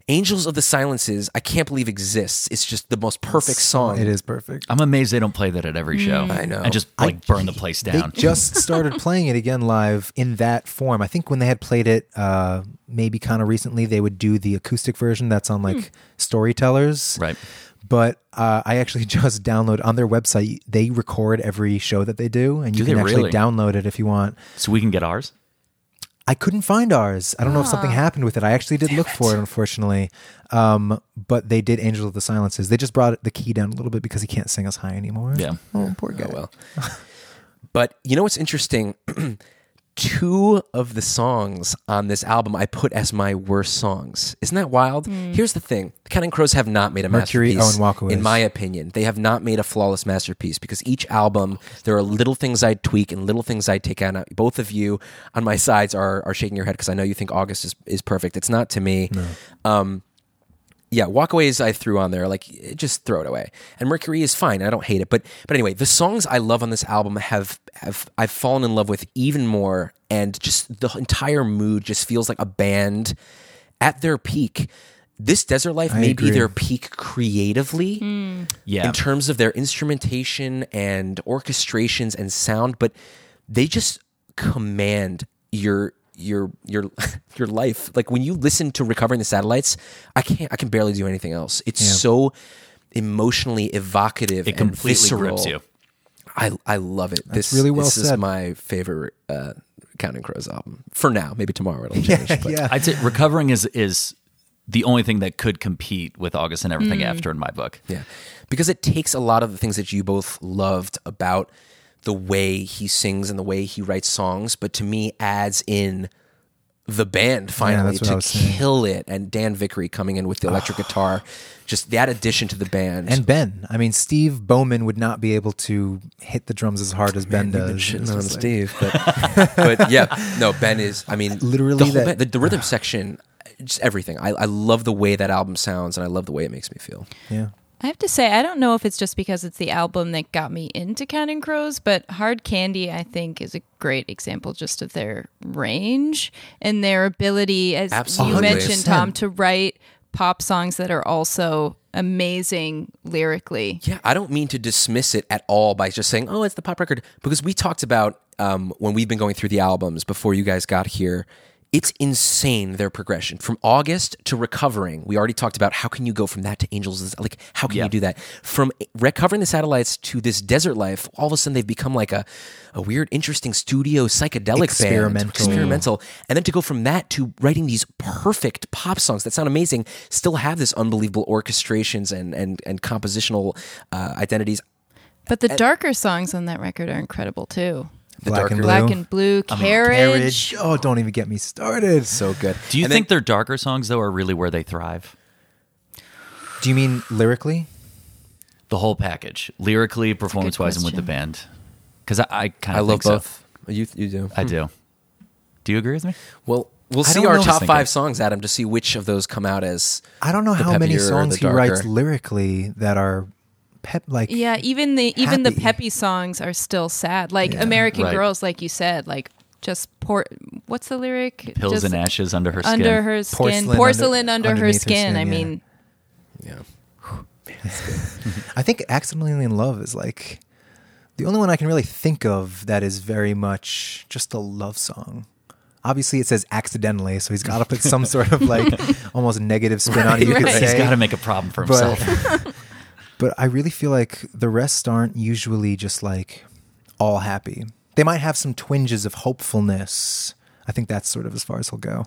Angels of the Silences, I can't believe exists. It's just the most perfect song. It is perfect. I'm amazed they don't play that at every show. I know. And just like burn the place down. They just started playing it again live in that form. I think when they had played it, uh, maybe kind of recently, they would do the acoustic version that's on like Storytellers. Right. But uh, I actually just download on their website. They record every show that they do, and you Do can actually really? download it if you want. so we can get ours. I couldn't find ours. I don't know if something happened with it. I actually did look for it, unfortunately. Um, but they did Angel of the Silences. They just brought the key down a little bit because he can't sing us high anymore. Yeah. Oh, poor guy. Oh well. but you know what's interesting? Two of the songs on this album I put as my worst songs. Isn't that wild? Here's the thing: the Counting Crows have not made a Mercury, masterpiece. and Walkaways. in my opinion, they have not made a flawless masterpiece because each album there are little things I'd tweak and little things I'd take out. Both of you on my sides are are shaking your head because I know you think August is, is perfect. It's not to me. Um, yeah, walkaways I threw on there, like just throw it away. And Mercury is fine. I don't hate it, but but anyway, the songs I love on this album have have I've fallen in love with even more, and just the entire mood just feels like a band at their peak. This Desert Life may be their peak creatively hmm. Yeah. in terms of their instrumentation and orchestrations and sound, but they just command your your your your life. Like when you listen to Recovering the Satellites, I can't I can barely do anything else. It's so emotionally evocative it and completely visceral. grips you. I I love it. this really well this is said. my favorite uh, Counting Crows album for now. Maybe tomorrow it'll change. but yeah. I'd say recovering is is the only thing that could compete with August and everything after in my book. Yeah. Because it takes a lot of the things that you both loved about the way he sings and the way he writes songs, but to me adds in the band finally I to was saying. kill it and Dan Vickrey coming in with the electric guitar. Just that addition to the band. And Ben. I mean, Steve Bowman would not be able to hit the drums as hard as Ben does. shitting on like- Steve, but, but yeah, no, Ben is. I mean, Literally the, that- band- the, the rhythm section, just everything. I, I love the way that album sounds, and I love the way it makes me feel. Yeah. I have to say, I don't know if it's just because it's the album that got me into Counting Crows, but Hard Candy, I think, is a great example just of their range and their ability, as Absolutely. you mentioned, Tom, to write pop songs that are also amazing lyrically. Yeah, I don't mean to dismiss it at all by just saying, "Oh, it's the pop record," because we talked about um, when we've been going through the albums before you guys got here. It's insane their progression from August to recovering. We already talked about how can you go from that to Angels? Like how can Yeah. you do that from recovering the satellites to this desert life? All of a sudden they've become like a a weird, interesting studio psychedelic Experimental. band, experimental, and then to go from that to writing these perfect pop songs that sound amazing, still have this unbelievable orchestrations and and and compositional uh, identities. But the darker songs on that record are incredible too. The Black darker- and Blue. Black and Blue, Carriage. Carriage. Oh, don't even get me started. so good. Do you And then- think their darker songs though are really where they thrive? Do you mean lyrically? The whole package, lyrically, performance wise, and with the band. Because I, I kind I of love think so. both. You you do. I do. Do you agree with me? Well, we'll I see our top five songs, Adam, to see which of those come out as. I don't know The how many songs he writes lyrically that are pep like Yeah, even the even the peppy songs are still sad. Like American Right. Girls, like you said, like just pour. What's the lyric? Pills Just and ashes under her skin. under her skin, Porcelain porcelain, under- under, her underneath her skin. skin, I yeah. mean, Yeah. I think Accidentally in Love is like the only one I can really think of that is very much just a love song. Obviously, it says accidentally, so he's got to put some sort of like almost negative spin on it. You could say, He's got to make a problem for himself. but, but I really feel like the rest aren't usually just like all happy. They might have some twinges of hopefulness. I think that's sort of as far as he'll go.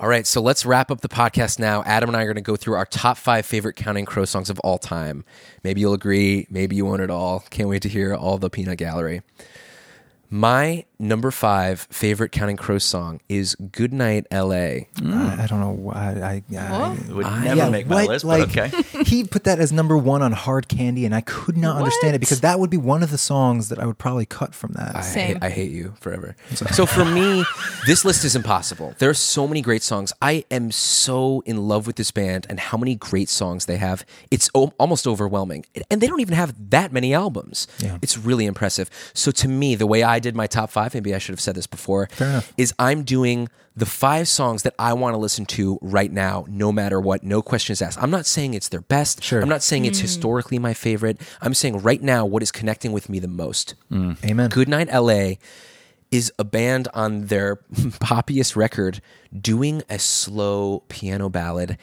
All right, so let's wrap up the podcast now. Adam and I are going to go through our top five favorite Counting Crow songs of all time. Maybe you'll agree, maybe you won't at all. Can't wait to hear all the peanut gallery. My number five favorite Counting Crows song is "Goodnight L.A." Mm. I, I don't know why. I, I, It would I- never yeah, make my what, list, like, but okay. he put that as number one on Hard Candy, and I could not understand it because that would be one of the songs that I would probably cut from that. I Same. hate, I hate you forever. So for me, this list is impossible. There are so many great songs. I am so in love with this band and how many great songs they have. It's o- almost overwhelming. And they don't even have that many albums. Yeah. It's really impressive. So to me, the way I did my top five, maybe I should have said this before, Fair enough. is I'm doing the five songs that I want to listen to right now, no matter what, no questions asked. I'm not saying it's their best. Sure. I'm not saying it's hmm. historically my favorite. I'm saying right now what is connecting with me the most. Mm. Amen. Goodnight LA is a band on their poppiest record doing a slow piano ballad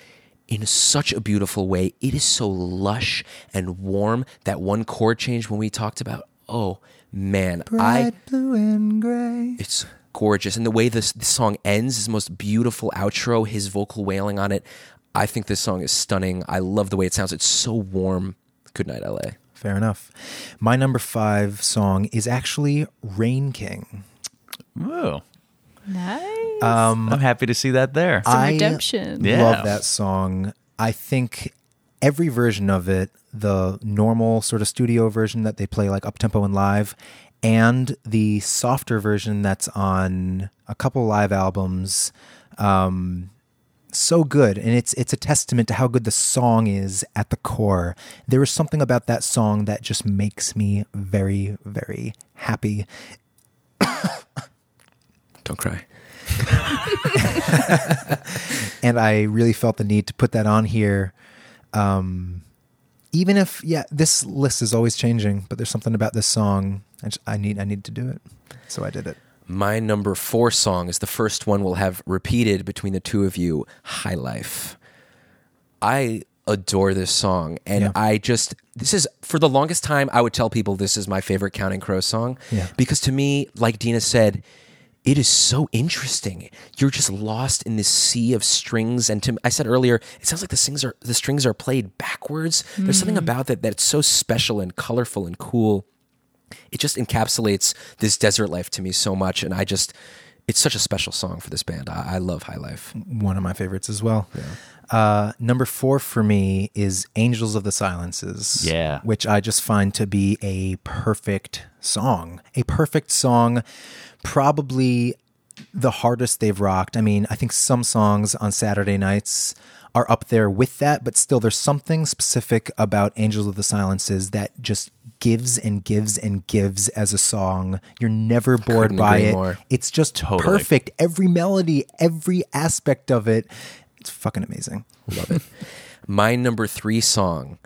in such a beautiful way. It is so lush and warm. That one chord change when we talked about, oh man, I Bright blue and gray. it's gorgeous. And the way this, this song ends is the most beautiful outro, his vocal wailing on it. I think this song is stunning. I love the way it sounds. It's so warm. Good night, LA. Fair enough. My number five song is actually Rain King. Oh, nice. Um, I'm happy to see that there. Some I redemption. Yeah. love that song. I think every version of it, the normal sort of studio version that they play like up tempo and live, and the softer version that's on a couple live albums, um, so good. And it's it's a testament to how good the song is at the core. There is something about that song that just makes me very, very happy. Don't cry. and I really felt the need to put that on here. Um, even if, yeah, this list is always changing, but there's something about this song. I, just, I need, I need to do it, so I did it. My number four song is the first one we'll have repeated between the two of you High Life. I adore this song. And Yeah. I just, this is, for the longest time, I would tell people this is my favorite Counting Crow song. Yeah. Because to me, like Dina said, it is so interesting. You're just lost in this sea of strings. And to, I said earlier, it sounds like the strings are the strings are played backwards. There's something about that that's so special and colorful and cool it just encapsulates this desert life to me so much and i just it's such a special song for this band i, I love high life One of my favorites as well. Uh, number four for me is Angels of the Silences. Yeah. Which I just find to be a perfect song. A perfect song, probably the hardest they've rocked. I mean, I think some songs on Saturday nights are up there with that, but still there's something specific about Angels of the Silences that just gives and gives and gives as a song. You're never bored by it. more. It's just Totally. perfect. Every melody, every aspect of it. It's fucking amazing. love it my number three song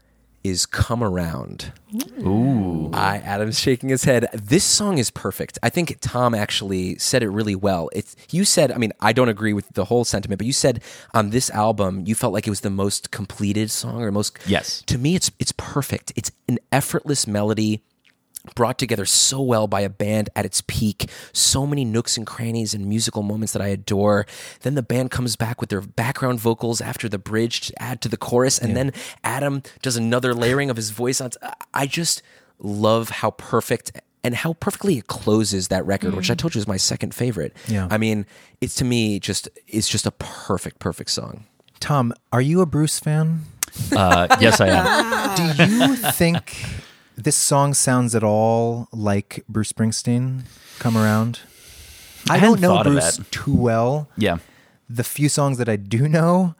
is "Come Around." Ooh, I Adam's shaking his head. This song is perfect. I think Tom actually said it really well. It's you said. I mean, I don't agree with the whole sentiment, but you said on this album you felt like it was the most completed song or most. Yes. To me, it's it's perfect. It's an effortless melody brought together so well by a band at its peak. So many nooks and crannies and musical moments that I adore. Then the band comes back with their background vocals after the bridge to add to the chorus, and then Adam does another layering of his voice on. I just love how perfect and how perfectly it closes that record, which I told you is my second favorite. Yeah. I mean, it's to me just it's just a perfect, perfect song. Tom, are you a Bruce fan? Uh, yes, I am. Do you think this song sounds at all like Bruce Springsteen? Come around. I, hadn't don't know Bruce too well. Yeah. The few songs that I do know,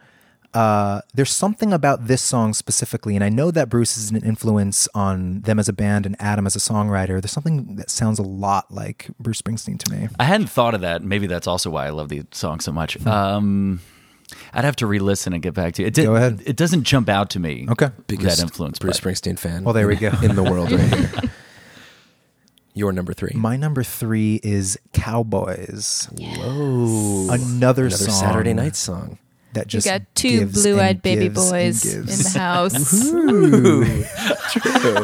uh, there's something about this song specifically, and I know that Bruce is an influence on them as a band and Adam as a songwriter. There's something that sounds a lot like Bruce Springsteen to me. I hadn't thought of that. Maybe that's also why I love the song so much. Um, I'd have to re-listen and get back to you. It did, Go ahead. It doesn't jump out to me. Okay. Biggest that influence. Bruce but- Springsteen fan. Well, there we go. in the world right here. Your number three. My number three is Cowboys. Whoa. Another, Another song Saturday night song. that You just got two blue eyed baby boys in the house. True.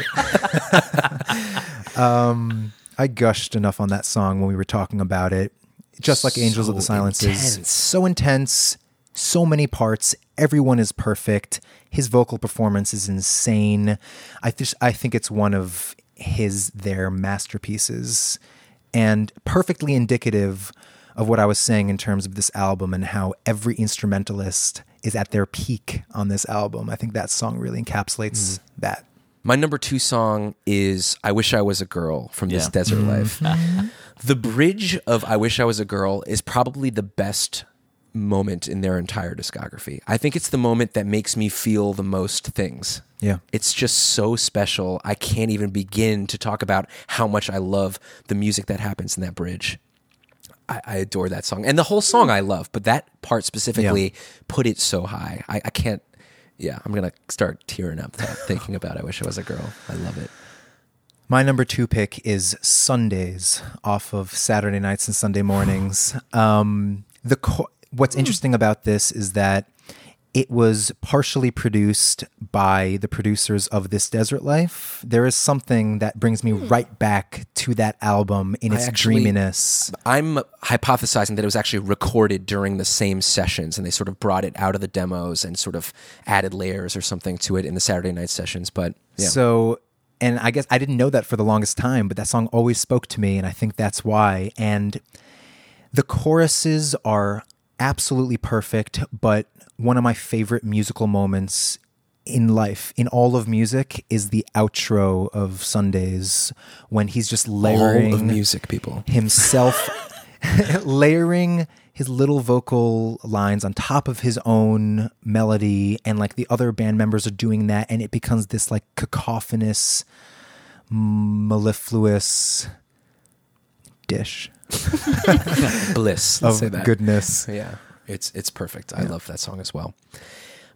um, I gushed enough on that song when we were talking about it. Just like Angels of the Silences. intense. So intense, so many parts. Everyone is perfect. His vocal performance is insane. I just I think it's one of his their masterpieces and perfectly indicative of what I was saying in terms of this album and how every instrumentalist is at their peak on this album. I think that song really encapsulates mm-hmm. that. My number two song is I Wish I Was a Girl from This Desert Life. Mm-hmm. the bridge of I Wish I Was a Girl is probably the best moment in their entire discography. I think it's the moment that makes me feel the most things. Yeah. It's just so special. I can't even begin to talk about how much I love the music that happens in that bridge. I, I adore that song. And the whole song I love, but that part specifically put it so high. I, I can't, yeah, I'm going to start tearing up th- thinking about I Wish I Was a Girl. I love it. My number two pick is Sundays off of Saturday nights and Sunday mornings. Um, the co- what's hmm. interesting about this is that it was partially produced by the producers of This Desert Life. There is something that brings me hmm. right back to that album in its actually- dreaminess. I'm hypothesizing that it was actually recorded during the same sessions and they sort of brought it out of the demos and sort of added layers or something to it in the Saturday night sessions. But yeah. So, and I guess I didn't know that for the longest time, but that song always spoke to me, and I think that's why. And the choruses are absolutely perfect, but one of my favorite musical moments in life, in all of music, is the outro of Sundays when he's just layering all of music, people. himself layering his little vocal lines on top of his own melody and like the other band members are doing that and it becomes this like cacophonous mellifluous dish Bliss. Let's of say that. goodness Yeah, it's it's perfect. I love that song as well.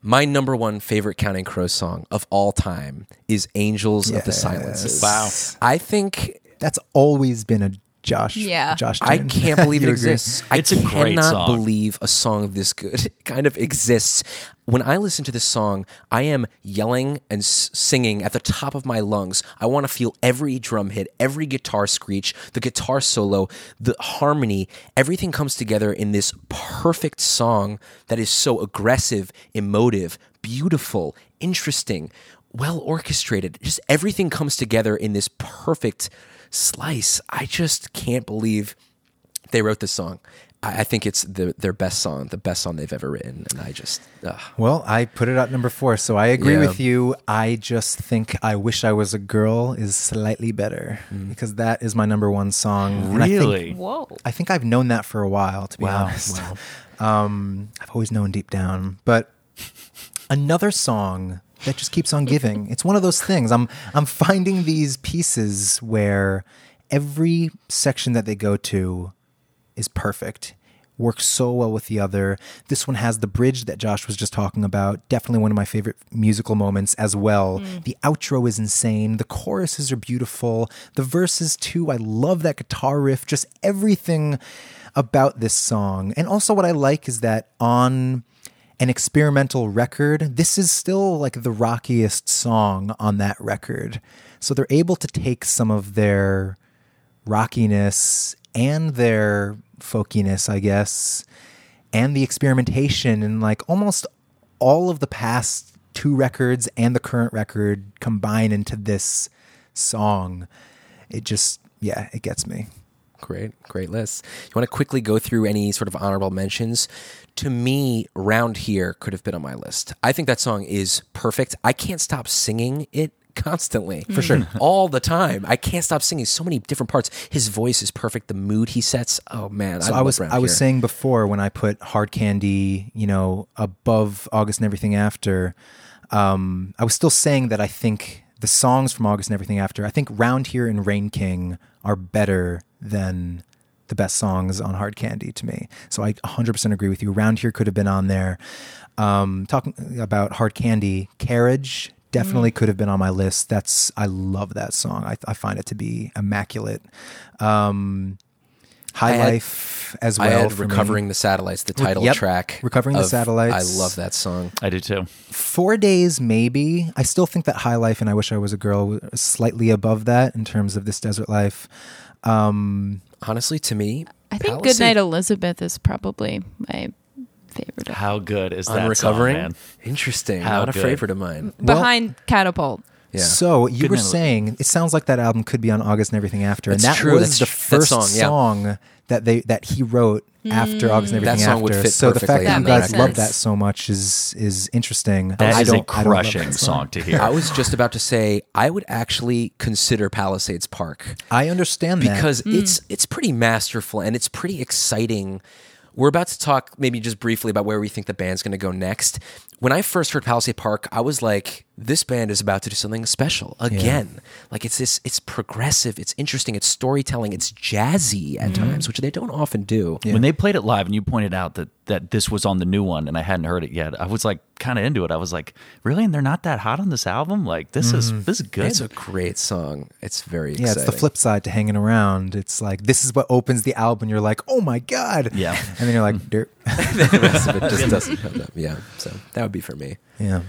My number one favorite Counting Crows song of all time is "Angels of the Silences." Wow. I think that's always been a Josh Yeah. Josh I tune. can't believe it You agree? exists. I It's a great cannot song. believe a song of this good kind of exists. When I listen to this song, I am yelling and s- singing at the top of my lungs. I want to feel every drum hit, every guitar screech, the guitar solo, the harmony. Everything comes together in this perfect song that is so aggressive, emotive, beautiful, interesting, well orchestrated. Just everything comes together in this perfect slice. I just can't believe they wrote this song. I, I think it's the, their best song, the best song they've ever written, and I just ugh. Well, I put it at number four, so I agree Yeah. with you. I just think "I Wish I Was a Girl" is slightly better Mm. because that is my number one song. And I think- Really? Whoa. I think I've known that for a while, to be Wow, honest. Um, I've always known deep down. But another song that just keeps on giving. It's one of those things. I'm I'm finding these pieces where every section that they go to is perfect. Works so well with the other. This one has the bridge that Josh was just talking about. Definitely one of my favorite musical moments as well. Hmm. The outro is insane. The choruses are beautiful. The verses too. I love that guitar riff. Just everything about this song. And also what I like is that on an experimental record, this is still like the rockiest song on that record. So they're able to take some of their rockiness and their folkiness, I guess, and the experimentation and like almost all of the past two records and the current record combine into this song. It just, yeah, it gets me. Great, great list. You want to quickly go through any sort of honorable mentions? To me, Round Here could have been on my list. I think that song is perfect. I can't stop singing it constantly. For sure. All the time. I can't stop singing so many different parts. His voice is perfect. The mood he sets. Oh man. So I, love was I was Here. saying before when I put Hard Candy, you know, above August and Everything After, um, I was still saying that I think the songs from August and Everything After, I think Round Here and Rain King are better than the best songs on Hard Candy to me. So I 100% agree with you. Round Here could have been on there. Um, talking about Hard Candy, Carriage definitely could have been on my list. That's I love that song. I, I find it to be immaculate. Um, High I had- Life as I well. had for me. recovering the satellites, the title yep. track. Recovering the Satellites. I love that song. I do too. Four days, maybe. I still think that High Life and I Wish I Was a Girl was slightly above that in terms of this desert life. Um, Honestly, to me, I think Palisade- Goodnight Elisabeth is probably my favorite. How good is that on recovering. song, man? Interesting. How Not a favorite of mine. well- Behind Catapult. Yeah. So you Good were night, saying it sounds like that album could be on August and Everything After, That's and that true. was That's the tr- that first song, song, that they that he wrote after August and mm. That Everything song would After. fit so the fact perfectly that on you that guys record. love that so much is is interesting. That I is a don't, I don't love crushing that song to hear. I was just about to say I would actually consider Palisades Park I understand that because mm. it's it's pretty masterful and it's pretty exciting. We're about to talk maybe just briefly about where we think the band's going to go next. When I first heard Palisade Park, I was like, this band is about to do something special again. Like it's this it's progressive, it's interesting, it's storytelling, it's jazzy at mm-hmm. times, which they don't often do. When they played it live and you pointed out that that this was on the new one and I hadn't heard it yet, I was like kind of into it. I was like, really? And they're not that hot on this album? Like this is mm-hmm. this is good. It's a great song. It's very Yeah, exciting. it's the flip side to Hanginaround. It's like this is what opens the album. You're like, oh my god. Yeah. and then you're like, mm. dirt. the rest of it just doesn't come up. Yeah, so that would be for me. yeah.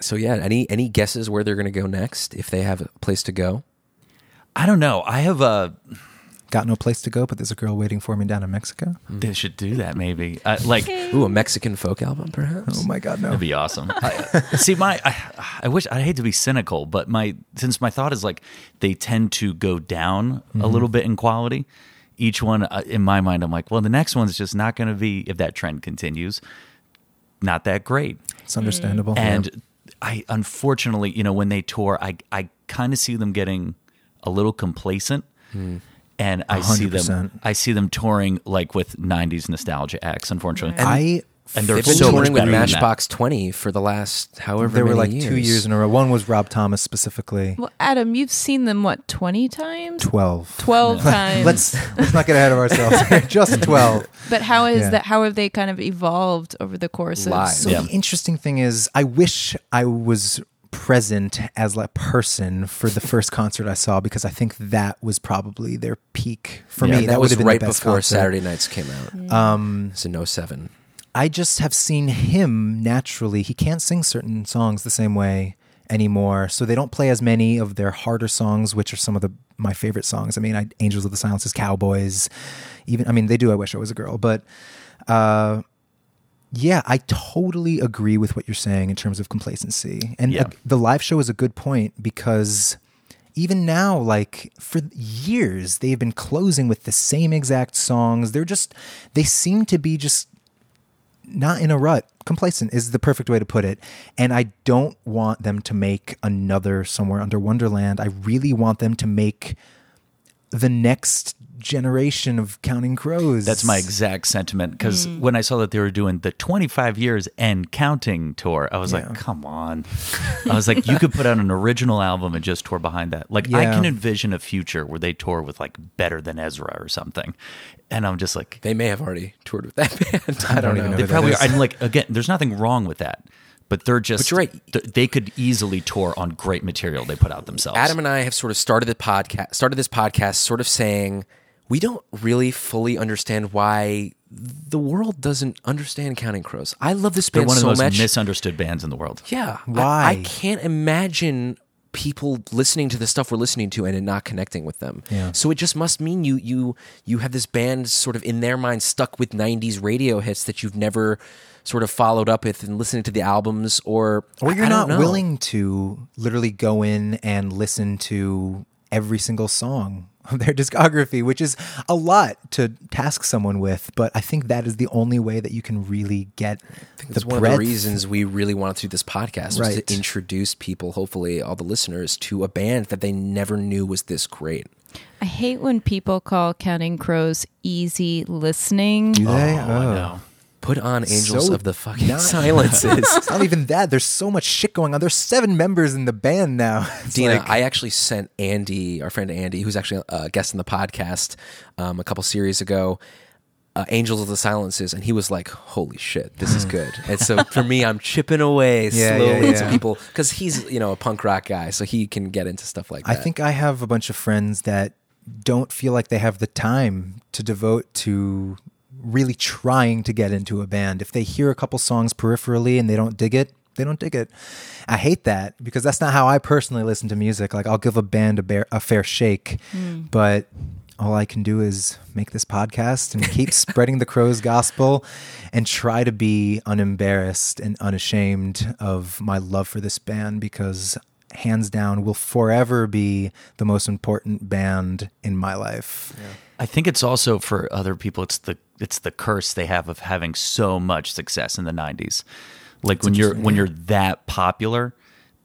So yeah, any any guesses where they're going to go next if they have a place to go? I don't know. I have a. Got no place to go, but there's a girl waiting for me down in Mexico. They should do that maybe. Uh, like Ooh, a Mexican folk album, perhaps. Oh my god, no. That'd be awesome. I, see, my I, I wish I hate to be cynical, but my since my thought is like they tend to go down a little bit in quality. Each one, uh, in my mind, I'm like, well, the next one's just not going to be if that trend continues, not that great. It's understandable. And I unfortunately, you know, when they tour, I I kind of see them getting a little complacent. And I see them I see them touring like with 90s nostalgia acts unfortunately. I and they're They've been so much touring with better than that. Matchbox Twenty for the last however there were many like two years in a row. One was Rob Thomas specifically. Well, Adam, you've seen them what twenty times? Twelve. Twelve times. Let's let's not get ahead of ourselves. Just twelve. But how is Yeah. that? How have they kind of evolved over the course of? Live. So Yeah. the interesting thing is, I wish I was present as a person for the first concert I saw because I think that was probably their peak for Yeah, me. And that, would was have been right the best before concert. Saturday Nights came out. Um, It's in 07. I just have seen him naturally. He can't sing certain songs the same way anymore. So they don't play as many of their harder songs, which are some of the my favorite songs. I mean, I, Angels of the Silences, Cowboys, even I mean they do I wish I was a girl, but uh yeah, I totally agree with what you're saying in terms of complacency. And Yeah. uh, the live show is a good point because even now, like for years, they've been closing with the same exact songs. They're just, they seem to be just not in a rut. Complacent is the perfect way to put it. And I don't want them to make another Somewhere Under Wonderland. I really want them to make the next generation of Counting Crows. That's my exact sentiment because mm. when I saw that they were doing the 25 years and counting tour, I was Yeah. like, come on. I was like, you could put out an original album and just tour behind that. Like, I can envision a future where they tour with like Better Than Ezra or something. And I'm just like, They may have already toured with that band. I don't, don't know. even know they who probably is. are. And like, again, there's nothing wrong with that. But they're just, But you're right. th- they could easily tour on great material they put out themselves. Adam and I have sort of started the podcast, started this podcast, sort of saying we don't really fully understand why the world doesn't understand Counting Crows. I love this they're band one of the most much. misunderstood bands in the world. yeah, Why? I, can't imagine people listening to the stuff we're listening to and it not connecting with them. Yeah. So it just must mean you you you have this band sort of in their mind stuck with '90s radio hits that you've never sort of followed up with and listening to the albums or or you're I not don't know. willing to literally go in and listen to every single song of their discography, which is a lot to task someone with. But I think that is the only way that you can really get That's the one breadth. of the reasons we really wanted to do this podcast was to introduce people, hopefully all the listeners, to a band that they never knew was this great. I hate when people call Counting Crows easy listening. Do they? Oh, I oh. know. Put on Angels So of the fucking not- Silences. It's not even that. There's so much shit going on. There's seven members in the band now. It's Dina, like- I actually sent Andy, our friend Andy, who's actually a guest on the podcast um, a couple series ago, uh, Angels of the Silences, and he was like, "Holy shit, this is good." and so for me, I'm chipping away slowly yeah, yeah. people because he's you know a punk rock guy, so he can get into stuff like that. I think I have a bunch of friends that don't feel like they have the time to devote to really trying to get into a band. If they hear a couple songs peripherally and they don't dig it, they don't dig it. I hate that because that's not how I personally listen to music. Like I'll give a band a, bear, a fair shake, hmm. but all I can do is make this podcast and keep spreading the crow's gospel and try to be unembarrassed and unashamed of my love for this band because hands down will forever be the most important band in my life. I think it's also for other people. It's the it's the curse they have of having so much success in the '90s. Like when you're when you're that popular,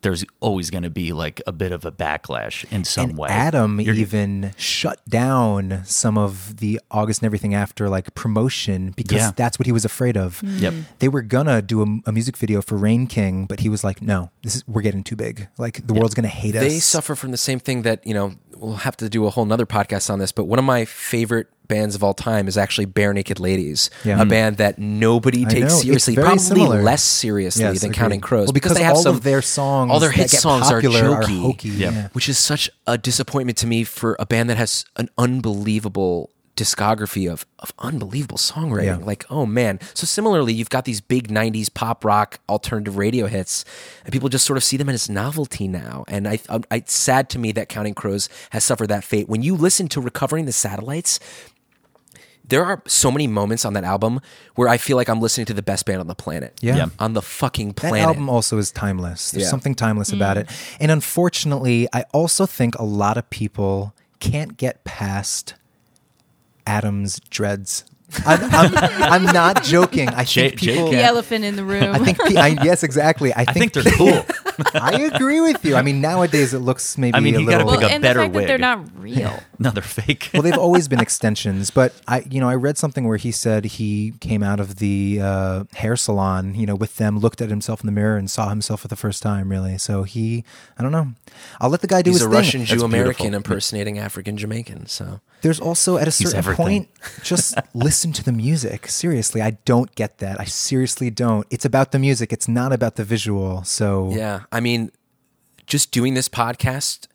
there's always going to be like a bit of a backlash in some and way. Adam You're- even shut down some of the August and everything after like promotion because Yeah. that's what he was afraid of. Mm. Yep. They were gonna do a, a music video for Rain King, but he was like, "No, this is we're getting too big. Like the world's gonna hate us." they suffer from the same thing that you know we'll have to do a whole nother podcast on this but one of my favorite bands of all time is actually Barenaked Ladies Yeah. a hmm. band that nobody takes seriously probably similar. less seriously Yes, than agreed. counting crows Well, because they have all some of their songs all their hit songs are popular are jokey, hokey, yeah. which is such a disappointment to me for a band that has an unbelievable discography of, of unbelievable songwriting. Yeah. Like, oh man. So similarly, you've got these big 90s pop rock alternative radio hits, and people just sort of see them as novelty now. And I, um, I, it's sad to me that Counting Crows has suffered that fate. When you listen to Recovering the Satellites, there are so many moments on that album where I feel like I'm listening to the best band on the planet. Yeah. Yeah. On the fucking planet. That album also is timeless. There's Yeah. something timeless mm. about it. And unfortunately, I also think a lot of people can't get past Adam's dreads. I'm, I'm, I'm not joking. I J- think people. The elephant in the room. I think. pe- I, yes, exactly. I, I think they're cool. I agree with you. I mean, nowadays it looks maybe I mean, a you gotta little. pick well, a and better the fact that they're not real. no, they're fake. well, they've always been extensions, but I, you know, I read something where he said he came out of the uh, hair salon, you know, with them, looked at himself in the mirror, and saw himself for the first time. Really, so he, I don't know. I'll let the guy do his own. He's his a thing. Russian Jew American impersonating African Jamaican. So There's also at a certain point, just listen to the music. Seriously, I don't get that. I seriously don't. It's about the music. It's not about the visual. So yeah, I mean, just doing this podcast,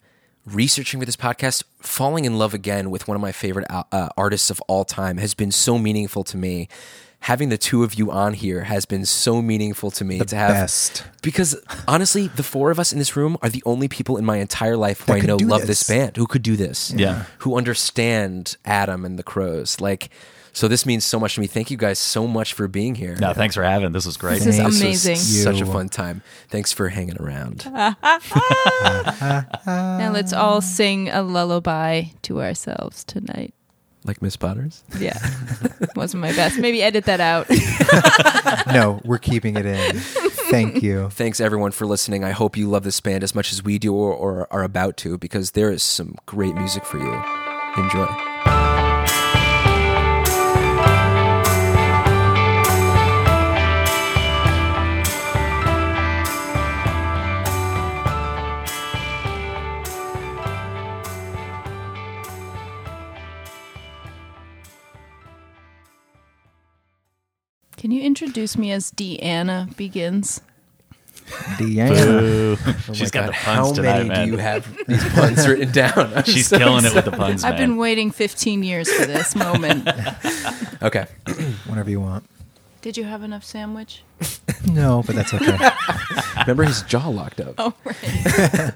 researching for this podcast, falling in love again with one of my favorite uh, uh, artists of all time has been so meaningful to me. Having the two of you on here has been so meaningful to me to have best. because honestly, the four of us in this room are the only people in my entire life who That I know love this. this. band, who could do this, Yeah. who understand Adam and the Crows. Like, so this means so much to me. Thank you guys so much for being here. no, thanks for having. This was great. This is Thanks. This was amazing. such a fun time. Thanks for hanging around. Now let's all sing a lullaby to ourselves tonight. Like Miss Potter's. Yeah, wasn't my best. Maybe edit that out. no, we're keeping it in. Thank you. Thanks everyone for listening. I hope you love this band as much as we do or, or are about to because there is some great music for you. Enjoy. Can you introduce me as Deanna Begins? Deanna. Oh She's got the puns How tonight, many man. do you have these puns written down? I'm She's so killing it with the puns, man. I've been waiting 15 years for this moment. Okay. Whenever you want. Did you have enough sandwich? No, but that's okay. Remember his jaw locked up. Oh, right.